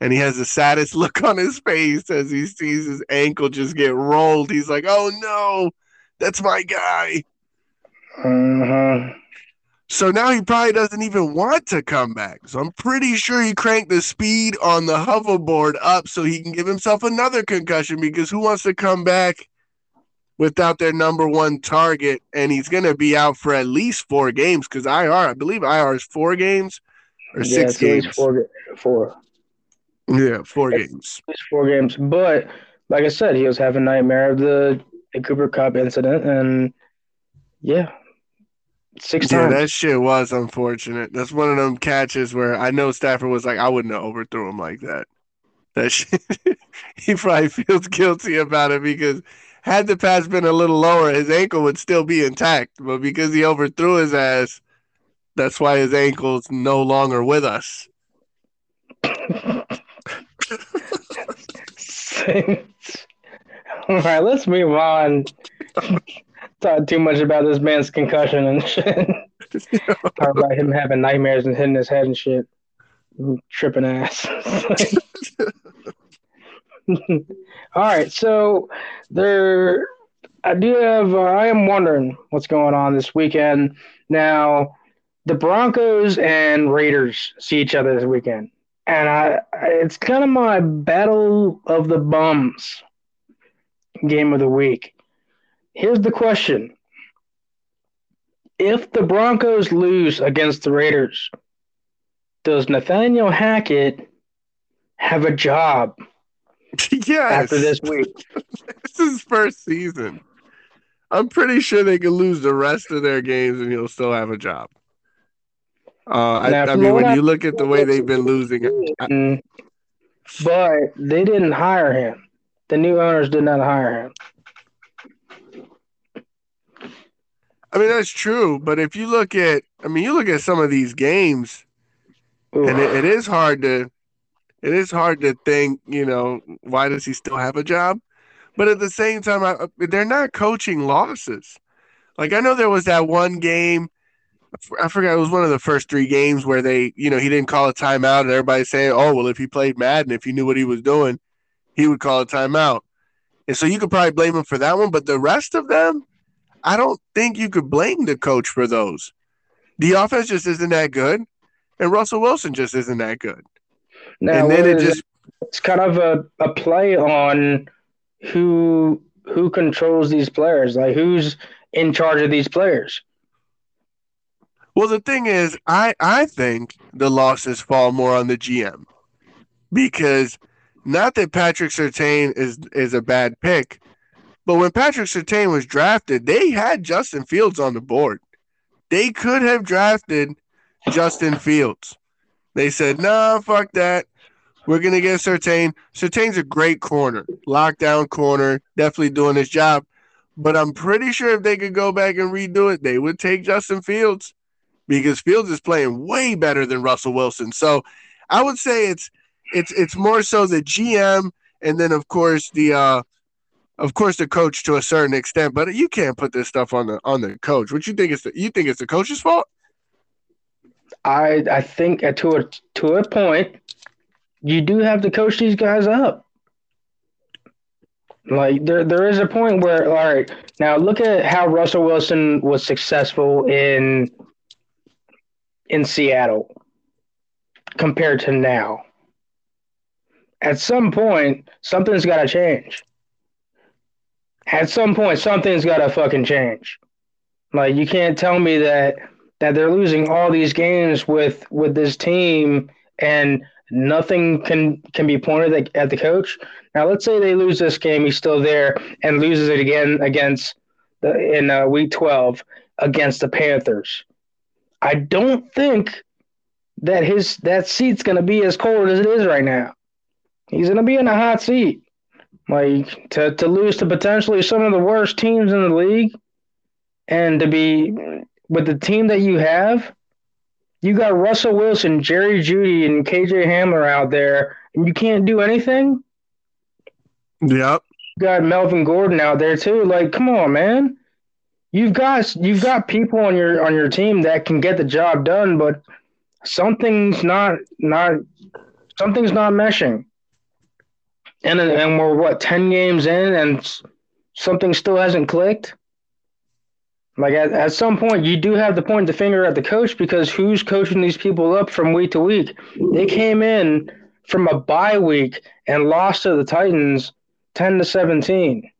And he has the saddest look on his face as he sees his ankle just get rolled. He's like, "Oh no, that's my guy." Mhm. So now he probably doesn't even want to come back. So I'm pretty sure he cranked the speed on the hoverboard up so he can give himself another concussion because who wants to come back without their number one target? And he's going to be out for at least four games because IR, I believe IR is four games or Yeah, six it's games. Four, four. Yeah, four It's- games. Least four games. But like I said, he was having a nightmare of the, the Cooper Kupp incident, and yeah, six Yeah, times. that shit was unfortunate. That's one of them catches where I know Stafford was like, I wouldn't have overthrew him like that. That shit, he probably feels guilty about it because had the pass been a little lower, his ankle would still be intact. But because he overthrew his ass, that's why his ankle's no longer with us. All right, let's move on. Talk too much about this man's concussion and shit. Talk about him having nightmares and hitting his head and shit. Tripping ass. All right, so there, I do have. Uh, I am wondering what's going on this weekend. Now, the Broncos and Raiders see each other this weekend, and I, I it's kind of my battle of the bums game of the week. Here's the question: If the Broncos lose against the Raiders, does Nathaniel Hackett have a job yes. after this week? This is his first season. I'm pretty sure they could lose the rest of their games and he'll still have a job. Uh, I, Now, I mean, when I- you look at the way they've been losing, I- Mm, but they didn't hire him. The new owners did not hire him. I mean that's true. But if you look at, I mean, you look at some of these games, Oof. and it, it is hard to, it is hard to think, you know, why does he still have a job? But at the same time, I, they're not coaching losses. Like I know there was that one game. I forgot it was one of the first three games where they, you know, he didn't call a timeout, and everybody's saying, "Oh, well, if he played Madden, if he knew what he was doing, he would call a timeout." And so you could probably blame him for that one, but the rest of them, I don't think you could blame the coach for those. The offense just isn't that good, and Russell Wilson just isn't that good. now, and then it just it's kind of a, a play on who who controls these players, like who's in charge of these players. Well, the thing is, I I think the losses fall more on the GM because not that Patrick Surtain is is a bad pick, but when Patrick Surtain was drafted, they had Justin Fields on the board. They could have drafted Justin Fields. They said, "No, fuck that. We're gonna get Surtain. Surtain's a great corner, lockdown corner, definitely doing his job." But I'm pretty sure if they could go back and redo it, they would take Justin Fields because Fields is playing way better than Russell Wilson. So I would say it's it's it's more so the GM and then of course the uh of course the coach to a certain extent, but you can't put this stuff on the on the coach. What you think is the you think it's the coach's fault? I I think to a to a point, you do have to coach these guys up. Like there there is a point where all right now look at how Russell Wilson was successful in in Seattle compared to now. At some point, something's got to change. At some point, something's got to fucking change. Like you can't tell me that that they're losing all these games with with this team and nothing can can be pointed at, the coach. Now let's say they lose this game, he's still there and loses it again against the in uh, week 12 against the Panthers. I don't think that his that seat's going to be as cold as it is right now. He's going to be in a hot seat. Like to to lose to potentially some of the worst teams in the league and to be with the team that you have, you got Russell Wilson, Jerry Jeudy, and KJ Hamler out there, and you can't do anything. Yep. You got Melvin Gordon out there too. Like, come on, man. You've got you've got people on your on your team that can get the job done, but something's not not something's not meshing. And and we're what ten games in, and something still hasn't clicked. Like at, at some point, you do have to point the finger at the coach because who's coaching these people up from week to week? They came in from a bye week and lost to the Titans ten to seventeen.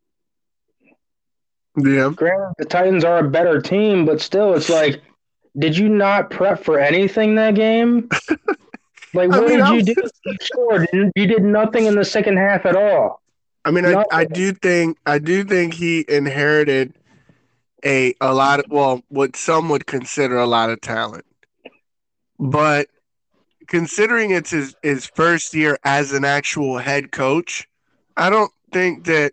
Yeah. Granted, the Titans are a better team, but still, it's like, did you not prep for anything that game? Like, I what mean, did I'm- you do? And You did nothing in the second half at all. I mean, I, I do think I do think he inherited a a lot of well, what some would consider a lot of talent, but considering it's his his first year as an actual head coach, I don't think that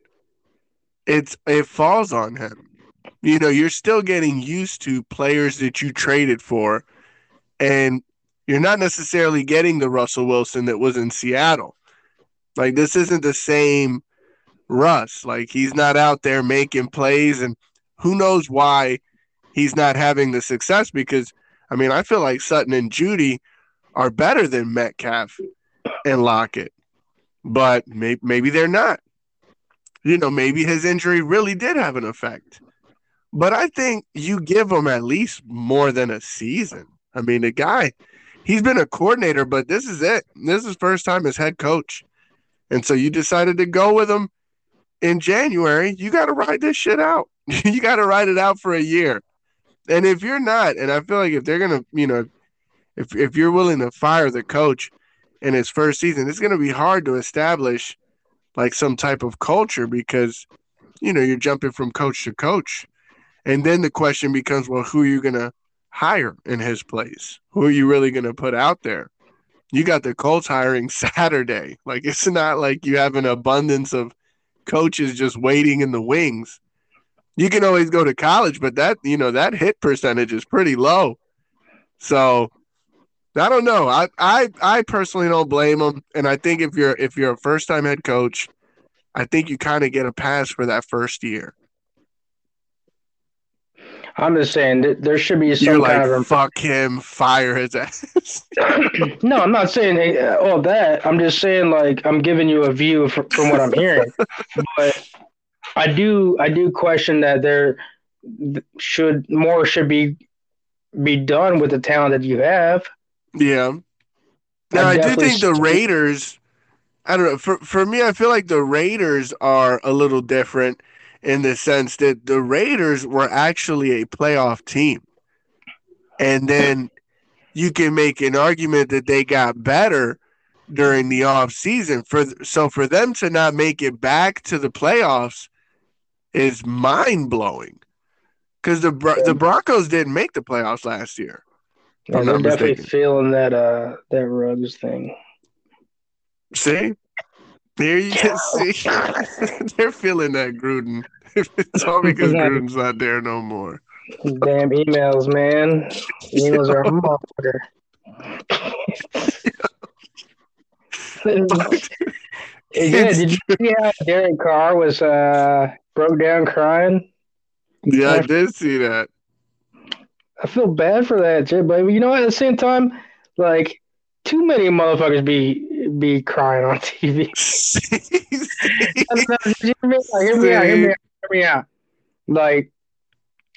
it's it falls on him. You know, you're still getting used to players that you traded for, and you're not necessarily getting the Russell Wilson that was in Seattle. Like this isn't the same Russ. Like he's not out there making plays, and who knows why he's not having the success? Because I mean, I feel like Sutton and Jeudy are better than Metcalf and Lockett, but maybe maybe they're not. You know, maybe his injury really did have an effect. But I think you give him at least more than a season. I mean, the guy, he's been a coordinator, but this is it. This is first time as head coach. And so you decided to go with him in January. You got to ride this shit out. you got to ride it out for a year. And if you're not, and I feel like if they're going to, you know, if, if you're willing to fire the coach in his first season, it's going to be hard to establish like some type of culture because, you know, you're jumping from coach to coach. And then the question becomes, well, who are you going to hire in his place? Who are you really going to put out there? You got the Colts hiring Saturday. Like it's not like you have an abundance of coaches just waiting in the wings. You can always go to college, but that, you know, that hit percentage is pretty low. So I don't know. I I I personally don't blame them, And I think if you're if you're a first time head coach, I think you kind of get a pass for that first year. I'm just saying that there should be some You're like, kind of fuck him, fire his ass. no, I'm not saying uh, all that. I'm just saying like I'm giving you a view from, from what I'm hearing. but I do I do question that there should more should be be done with the talent that you have. Yeah. Now I I, do think the Raiders. I don't know. For for me, I feel like the Raiders are a little different in the sense that the Raiders were actually a playoff team, and then you can make an argument that they got better during the off season. For so for them to not make it back to the playoffs is mind blowing. Because the the Broncos didn't make the playoffs last year. If I'm And they're not definitely mistaken. feeling that uh that Ruggs thing. See, there you can see. They're feeling that Gruden. it's all because Yeah. Gruden's not there no more. Damn emails, man. Emails are a motherfucker. yeah, did you see how Derek Carr was uh broke down crying? Yeah, I did see that. I feel bad for that shit, but you know? At the same time, like too many motherfuckers be be crying on TV. Uh, hear me out. Hear me out. Hear me out. Hear me out. Like,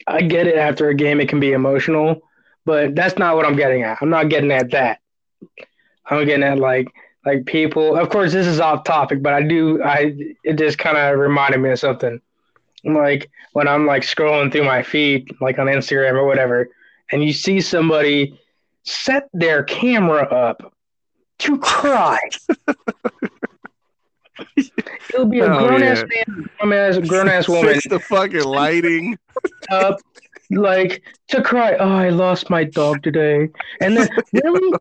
I get it. After a game, it can be emotional, but that's not what I'm getting at. I'm not getting at that. I'm getting at like like people. Of course, this is off topic, but I do. I it just kind of reminded me of something. Like when I'm like scrolling through my feed, like on Instagram or whatever, and you see somebody set their camera up to cry. It'll be a Oh, grown ass yeah. man, grown ass, grown ass woman Fix the fucking lighting. up, like to cry. Oh, I lost my dog today. And then really,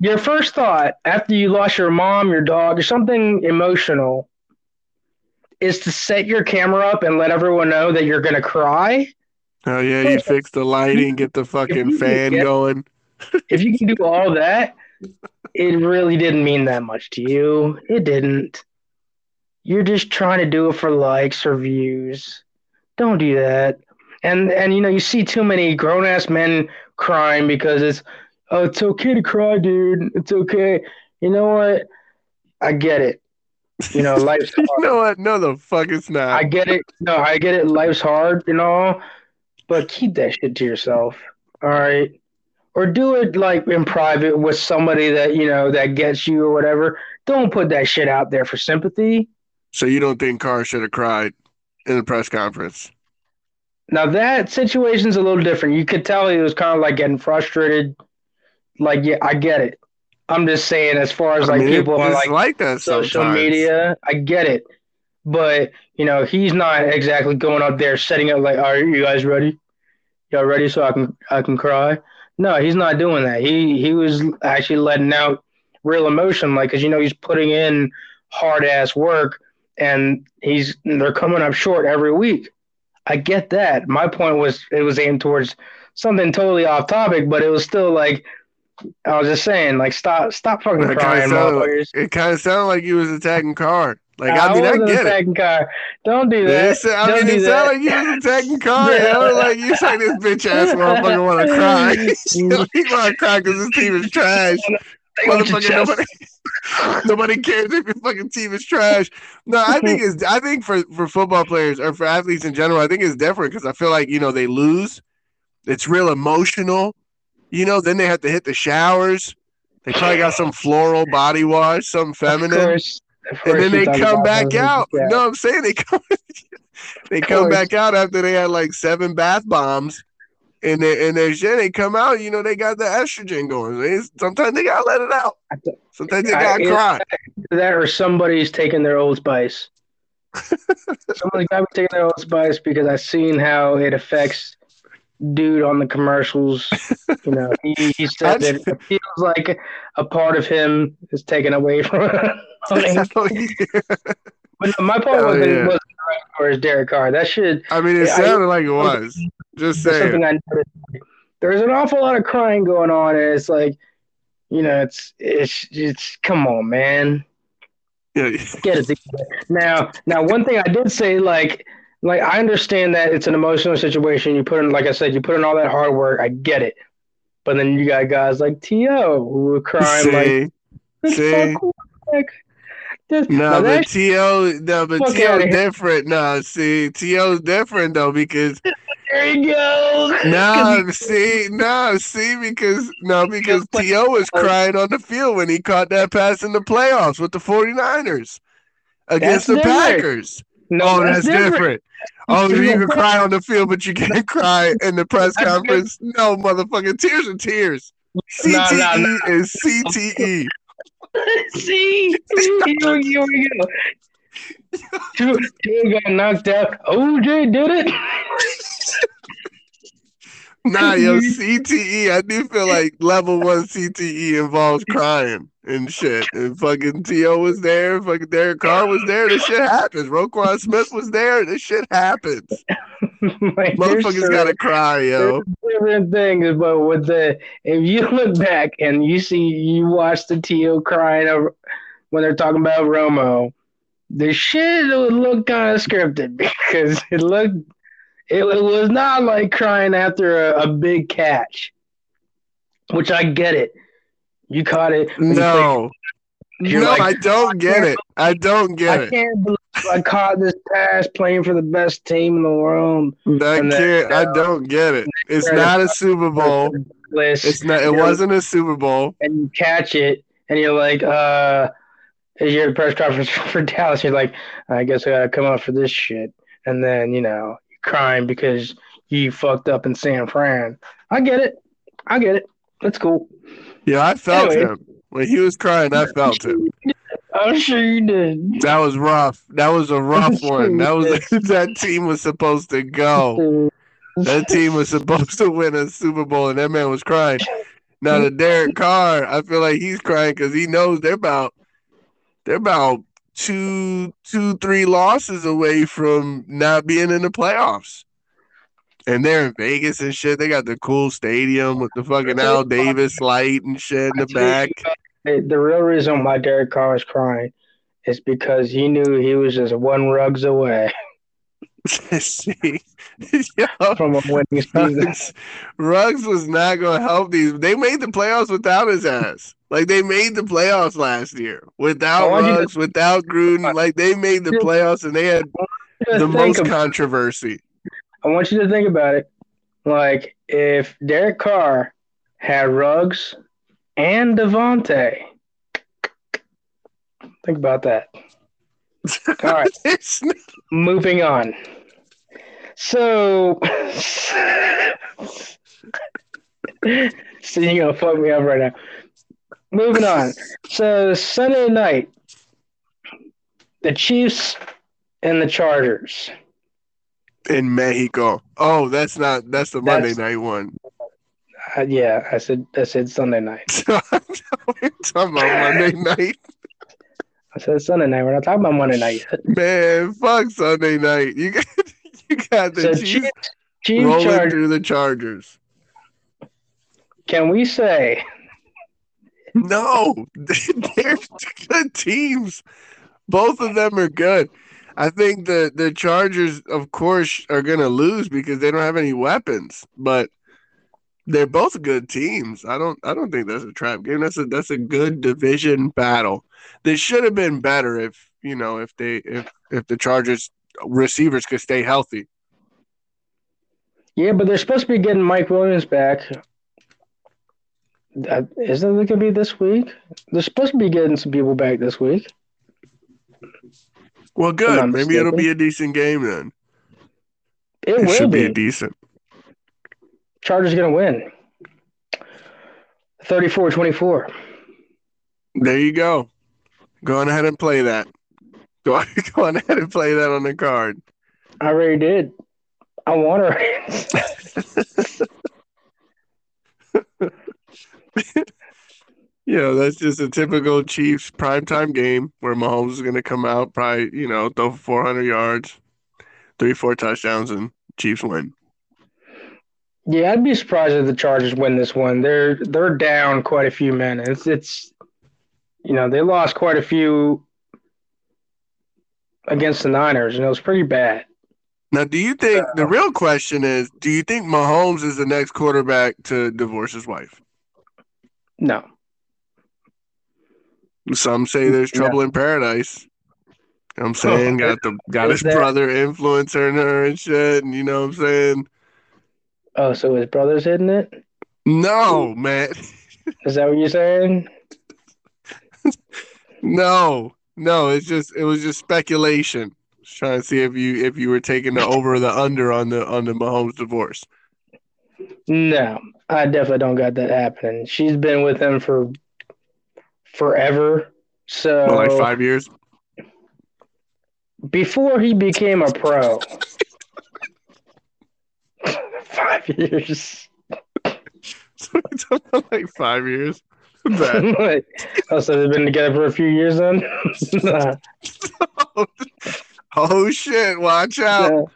your first thought after you lost your mom, your dog, or something emotional, is to set your camera up and let everyone know that you're gonna cry. Oh yeah, you fix the lighting, get the fucking fan going. If you can do all that, it really didn't mean that much to you. It didn't. You're just trying to do it for likes or views. Don't do that. And and you know you see too many grown ass men crying because it's oh it's okay to cry, dude. It's okay. You know what? I get it. You know life's You know what? No, the fuck it's not. I get it. No, I get it. Life's hard. You know, but keep that shit to yourself. All right. Or do it like in private with somebody that, you know, that gets you or whatever. Don't put that shit out there for sympathy. So you don't think Carr should have cried in the press conference? Now that situation's a little different. You could tell he was kind of like getting frustrated. Like, yeah, I get it. I'm just saying, as far as I like mean, people on like like that social sometimes. media, I get it. But you know, he's not exactly going up there setting up like, "Are you guys ready? Y'all ready? So I can I can cry." No, he's not doing that. He he was actually letting out real emotion, like because you know he's putting in hard ass work, and he's they're coming up short every week. I get that. My point was it was aimed towards something totally off topic, but it was still like I was just saying, like stop stop fucking It crying, sounded motherfuckers. It kind of sounded like he was attacking Carr. Like I Nah, mean, I get it. Car. Don't do that. It I Don't mean, it sounded like he was attacking. Yeah. I was like, you say this bitch ass motherfucker want to cry. he want to cry because his team is trash. Take off your Motherfucker, nobody, nobody cares if your fucking team is trash. No, I think it's. I think for for football players or for athletes in general, I think it's different because I feel like you know they lose. It's real emotional. You know, then they have to hit the showers. They probably got some floral body wash, something Of feminine course, of and then they come back out. yeah. No, I'm saying they come they come back out after they had like seven bath bombs. And they, and their shit, they come out, you know, they got the estrogen going. They, sometimes they gotta let it out. Sometimes they gotta it- cry. that or somebody's taking their old spice. Somebody's got to be taking their old spice because I've seen how it affects dude on the commercials. You know, he, he said that it feels like a part of him is taken away from him. Oh, but no, my point oh, wasn't, yeah. wasn't or is Derek Carr. That should I mean, it Yeah, I- sounded like it was. Just saying. I noticed. There's an awful lot of crying going on, and it's like, you know, it's it's it's come on, man, Yeah. get it together. Now, now, one thing I did say, like, like I understand that it's an emotional situation. You put in, like I said, you put in all that hard work. I get it, but then you got guys like T.O. who are crying like, See, "This see. fuck quarterback." This- no, now but T.O., no, but T.O. different. No, see, T.O.'s different though because there he goes. No, see, no, see, because no, because T.O. was crying on the field when he caught that pass in the playoffs with the 49ers against That's the different. Packers. no, oh, that's different. Oh, you can cry on the field, but you can't cry in the press conference. No, motherfucking tears are tears. No, no, CTE no. is CTE. Let's see, here we go. Here we go. Two got knocked out. OJ did it. Nah, yo, CTE. I do feel like level one CTE involves crying and shit. And fucking T.O. was there. Fucking Derek Carr was there. This shit happens. Roquan Smith was there. This shit happens. like, Motherfuckers certain- gotta cry, yo. different things, but with the if you look back and you see you watch the T.O. crying over, when they're talking about Romo, the shit would look kind of scripted because it looked it, it was not like crying after a, a big catch, which I get it. You caught it. when you played- No. You're no, like, I don't get it. I don't get I it. I can't believe I caught this pass playing for the best team in the world. I and can't. I uh, don't get it. It's not a Super Bowl. List. It's not. It wasn't a Super Bowl. and you catch it, and you're like, uh, is your press conference for Dallas? You're like, I guess I gotta come up for this shit, and then you know, crying because you fucked up in San Fran. I get it, I get it. That's cool. Yeah, I felt Anyway. him when he was crying. I felt him. I'm sure you did. That was rough. That was a rough one. That was that team was supposed to go. That team was supposed to win a Super Bowl, and that man was crying. Now the Derek Carr, I feel like he's crying because he knows they're about they're about two, two, three losses away from not being in the playoffs. And they're in Vegas and shit. They got the cool stadium with the fucking Al Davis light and shit in the back. The, real reason why Derek Carr was crying is because he knew he was just one Ruggs away yo, from a winning season. Ruggs, Ruggs was not going to help these. They made the playoffs without his ass. Like they made the playoffs last year without I want you to- Ruggs, without Gruden. Like they made the playoffs and they had the most about- controversy. I want you to think about it. Like if Derek Carr had Ruggs and Davante. Think about that. All right, moving on. So, so you're gonna fuck me up right now. Moving on. So Sunday night, the Chiefs and the Chargers. in Mexico. Oh, that's not that's the Monday That's- night one. Uh, yeah, I said I said Sunday night. We're talking about Monday night. I said Sunday night. We're not talking about Monday night yet. Man, fuck Sunday night. You got you got the So Chiefs Chiefs, rolling Chargers. through the Chargers. Can we say No, they're good teams. Both of them are good. I think the the Chargers, of course, are gonna lose because they don't have any weapons. But they're both good teams. I don't I don't think that's a trap game. That's a that's a good division battle. They should have been better if you know if they if if the Chargers receivers could stay healthy. Yeah, but they're supposed to be getting Mike Williams back. Uh, isn't it going to be this week? They're supposed to be getting some people back this week. Well, good. Maybe it'll be a decent game then. It, It will should be be. a decent. Chargers going to win. 34-24. There you go. Go ahead and play that. Go, go on ahead and play that on the card. I already did. I won already. You know, that's just a typical Chiefs primetime game where Mahomes is going to come out, probably, you know, throw 400 yards, three, four touchdowns, and Chiefs win. yeah, I'd be surprised if the Chargers win this one. They're they're down quite a few men. It's it's you know, they lost quite a few against the Niners, and it was pretty bad. Now, do you think the real question is do you think Mahomes is the next quarterback to divorce his wife? No. Some say there's trouble in paradise. You know what I'm saying? Got the got his brother influencing her and shit, and you know what I'm saying? Oh, so his brother's hitting it? No, man. Is that what you're saying? No, no, it's just it was just speculation. Just trying to see if you if you were taking the over or the under on the on the Mahomes divorce. No, I definitely don't got that happening. She's been with him for forever. So Well, like five years. before he became a pro. five years. So like five years. Bad. oh, so they've been together for a few years then? Oh shit! Watch out.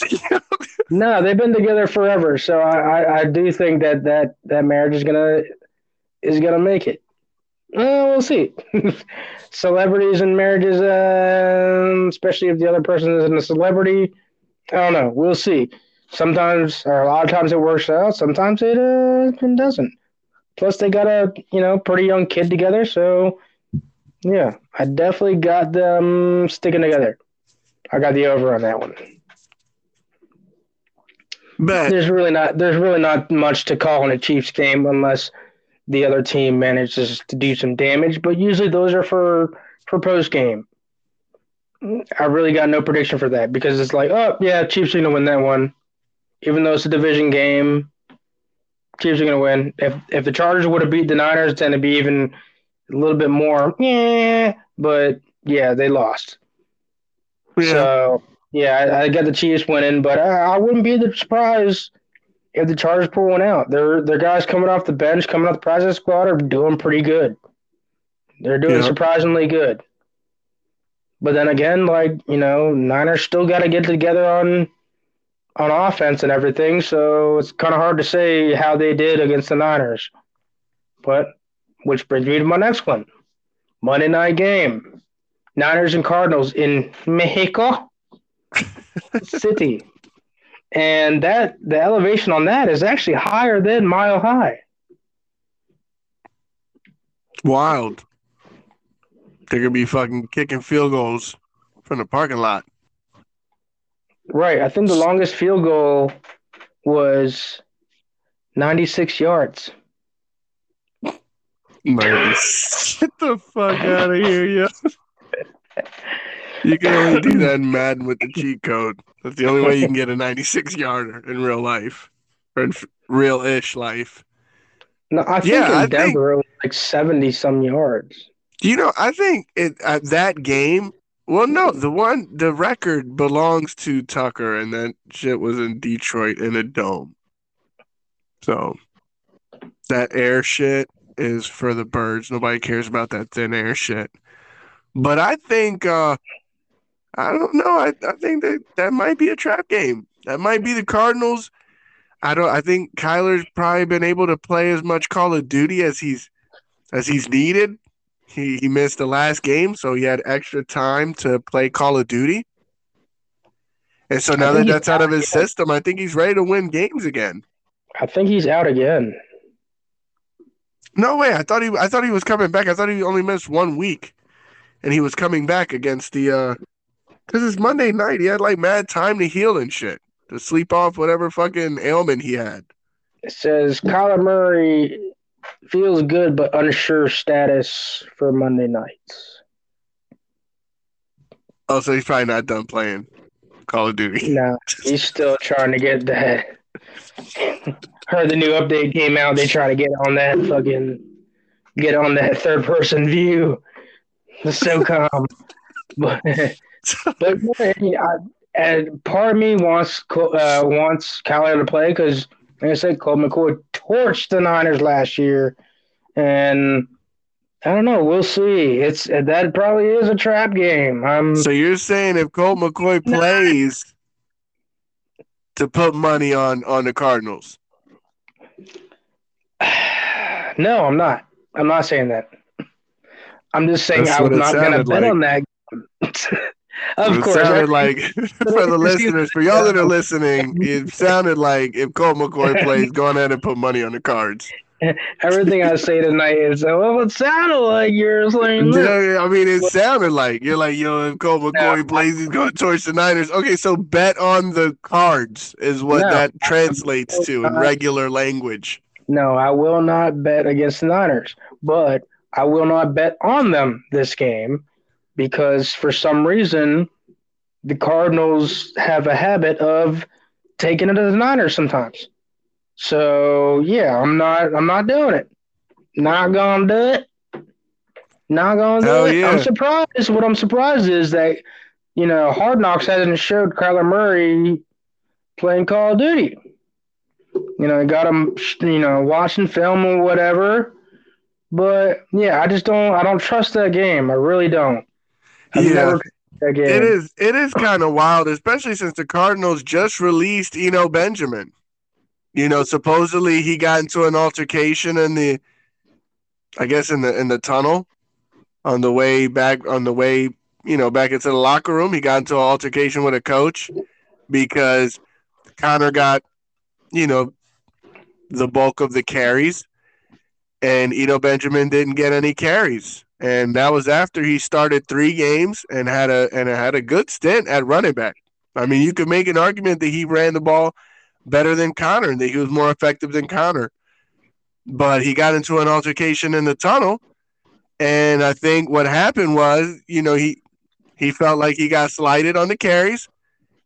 no, they've been together forever. So I, I, I do think that, that that marriage is gonna is gonna make it. Uh, we'll see. Celebrities and marriages, um, especially if the other person isn't a celebrity, I don't know. We'll see. Sometimes, or a lot of times, it works out. Sometimes it, uh, it doesn't. Plus, they got a you know pretty young kid together, so yeah, I definitely got them sticking together. I got the over on that one. Bet. There's really not there's really not much to call in a Chiefs game unless the other team manages to do some damage. But usually those are for for post game. I really got no prediction for that because it's like, oh yeah, Chiefs are gonna win that one, even though it's a division game. Chiefs are gonna win. If if the Chargers would have beat the Niners, then it'd be even a little bit more. Yeah, but yeah, they lost. Yeah. So yeah, I, I got the Chiefs winning, but I, I wouldn't be surprised if the Chargers pull one out. Their their guys coming off the bench, coming off the practice squad, are doing pretty good. They're doing Yeah. surprisingly good. But then again, like you know, Niners still got to get together on on offense and everything, so it's kind of hard to say how they did against the Niners. But which brings me to my next one, Monday night game. Niners and Cardinals in Mexico City. And that the elevation on that is actually higher than Mile High. Wild. They're gonna be fucking kicking field goals from the parking lot. Right. I think the longest field goal was 96 yards. Nice. Get the fuck out of here, yo. You can only do that in Madden with the cheat code. That's the only way you can get a 96 yarder in real life or in real ish life. No, I think Yeah, in I think- Denver it was like 70 some yards. You know, I think it at that game. Well, no, the one the record belongs to Tucker, and that shit was in Detroit in a dome. So that air shit is for the birds. Nobody cares about that thin air shit. But I think uh I don't know. I, I think that that might be a trap game. That might be the Cardinals. I don't. I think Kyler's probably been able to play as much Call of Duty as he's as he's needed. He he missed the last game, so he had extra time to play Call of Duty. And so now that that's out of his system, I think he's ready to win games again. I think he's out again. No way! I thought he I thought he was coming back. I thought he only missed one week, and he was coming back against the uh because it's Monday night. He had like mad time to heal and shit to sleep off whatever fucking ailment he had. It says Kyler Murray feels good but unsure status for Monday nights. Oh, so he's probably not done playing Call of Duty. No, he's still trying to get that. Heard the new update came out. They try to get on that fucking get on that third person view. The SOCOM, but but I and part of me wants uh, wants Kyler to play because, like I said, Colt McCoy torched the Niners last year, and I don't know. We'll see. It's that probably is a trap game. I'm So you're saying if Colt McCoy plays to put money on on the Cardinals? no, I'm not. I'm not saying that. I'm just saying That's I'm not going to bet like. on that. of it course, sounded like for the listeners, for y'all that are listening, it sounded like if Colt McCoy plays, go ahead and put money on the cards. everything I say tonight is oh, well. It sounded like you're saying. Yeah, I mean, it sounded like you're like, yo, if Colt McCoy No. plays, he's going to torch the Niners. Okay, so bet on the cards is what No. that translates to in regular language. No, I will not bet against the Niners, but I will not bet on them this game because for some reason the Cardinals have a habit of taking it to the Niners sometimes. So yeah, I'm not I'm not doing it. Not gonna do it. Not gonna do Hell it. yeah. I'm surprised. What I'm surprised is that you know Hard Knocks hasn't showed Kyler Murray playing Call of Duty. You know, got him, you know, watching film or whatever. But yeah, I just don't. I don't trust that game. I really don't. I've Yeah. trusted. It is it is kind of wild, especially since the Cardinals just released Eno Benjamin. You know, supposedly he got into an altercation in the I guess in the in the tunnel on the way back on the way, you know, back into the locker room. He got into an altercation with a coach because Conner got, you know, the bulk of the carries and Eno Benjamin didn't get any carries. And that was after he started three games and had a and had a good stint at running back. I mean, you could make an argument that he ran the ball better than Conner and that he was more effective than Conner. But he got into an altercation in the tunnel. And I think what happened was, you know, he he felt like he got slighted on the carries.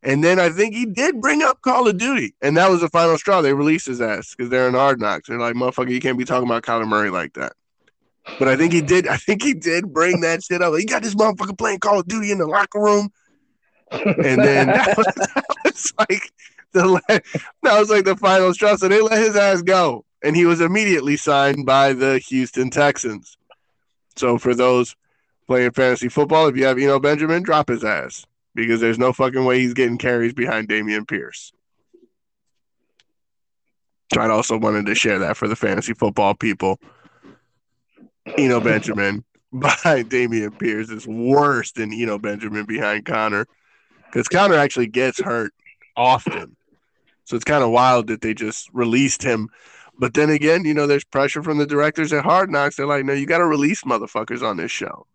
And then I think he did bring up Call of Duty. And that was the final straw. They released his ass because they're in hard knocks. They're like, motherfucker, you can't be talking about Kyler Murray like that. But I think he did. I think he did bring that shit up. He got this motherfucker playing Call of Duty in the locker room, and then that was, that was like the that was like the final straw. So they let his ass go, and he was immediately signed by the Houston Texans. So for those playing fantasy football, if you have Eno Benjamin, drop his ass because there's no fucking way he's getting carries behind Dameon Pierce. I also wanted to share that for the fantasy football people. Eno Benjamin behind Dameon Pierce is worse than Eno Benjamin behind Conner because Conner actually gets hurt often. So it's kind of wild that they just released him. But then again, you know, there's pressure from the directors at Hard Knocks. They're like, no, you got to release motherfuckers on this show.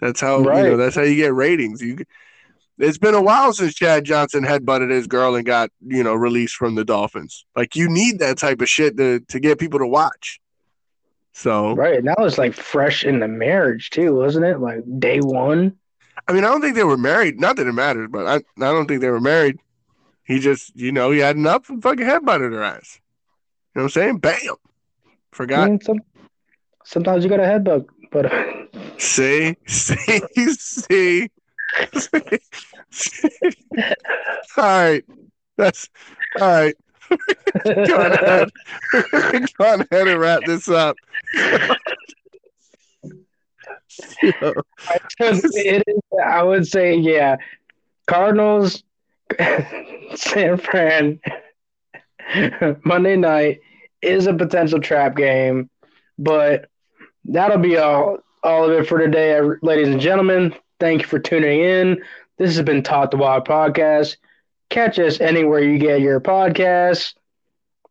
That's how you know. That's how you get ratings. You it's been a while since Chad Johnson headbutted his girl and got you know released from the Dolphins. Like you need that type of shit to to get people to watch. So Right. And that was like fresh in the marriage too, wasn't it? Like day one. I mean, I don't think they were married. Not that it matters, but I I don't think they were married. He just you know he had enough and fucking headbutted her ass. You know what I'm saying? Bam. I Forgot. mean, some, sometimes you got a headbutt, but See, see, see. all right, that's all right. Go ahead, go ahead and wrap this up. it is, I would say, yeah. Cardinals, San Fran, Monday night is a potential trap game, but that'll be all all of it for today, ladies and gentlemen. Thank you for tuning in. This has been Taught the Wild podcast. Catch us anywhere you get your podcasts,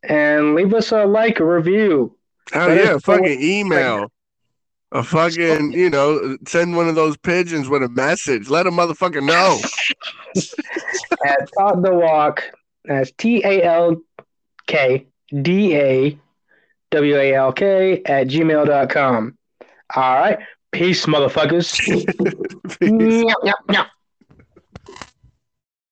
and leave us a like, a review. Oh Let yeah, know fucking what- email. A fucking, you know, send one of those pigeons with a message. Let a motherfucker know. at Talk Da Walk. That's T A L K D A W A L K at gmail.com. All right. Peace, motherfuckers. Peace. Nyah, nyah, nyah.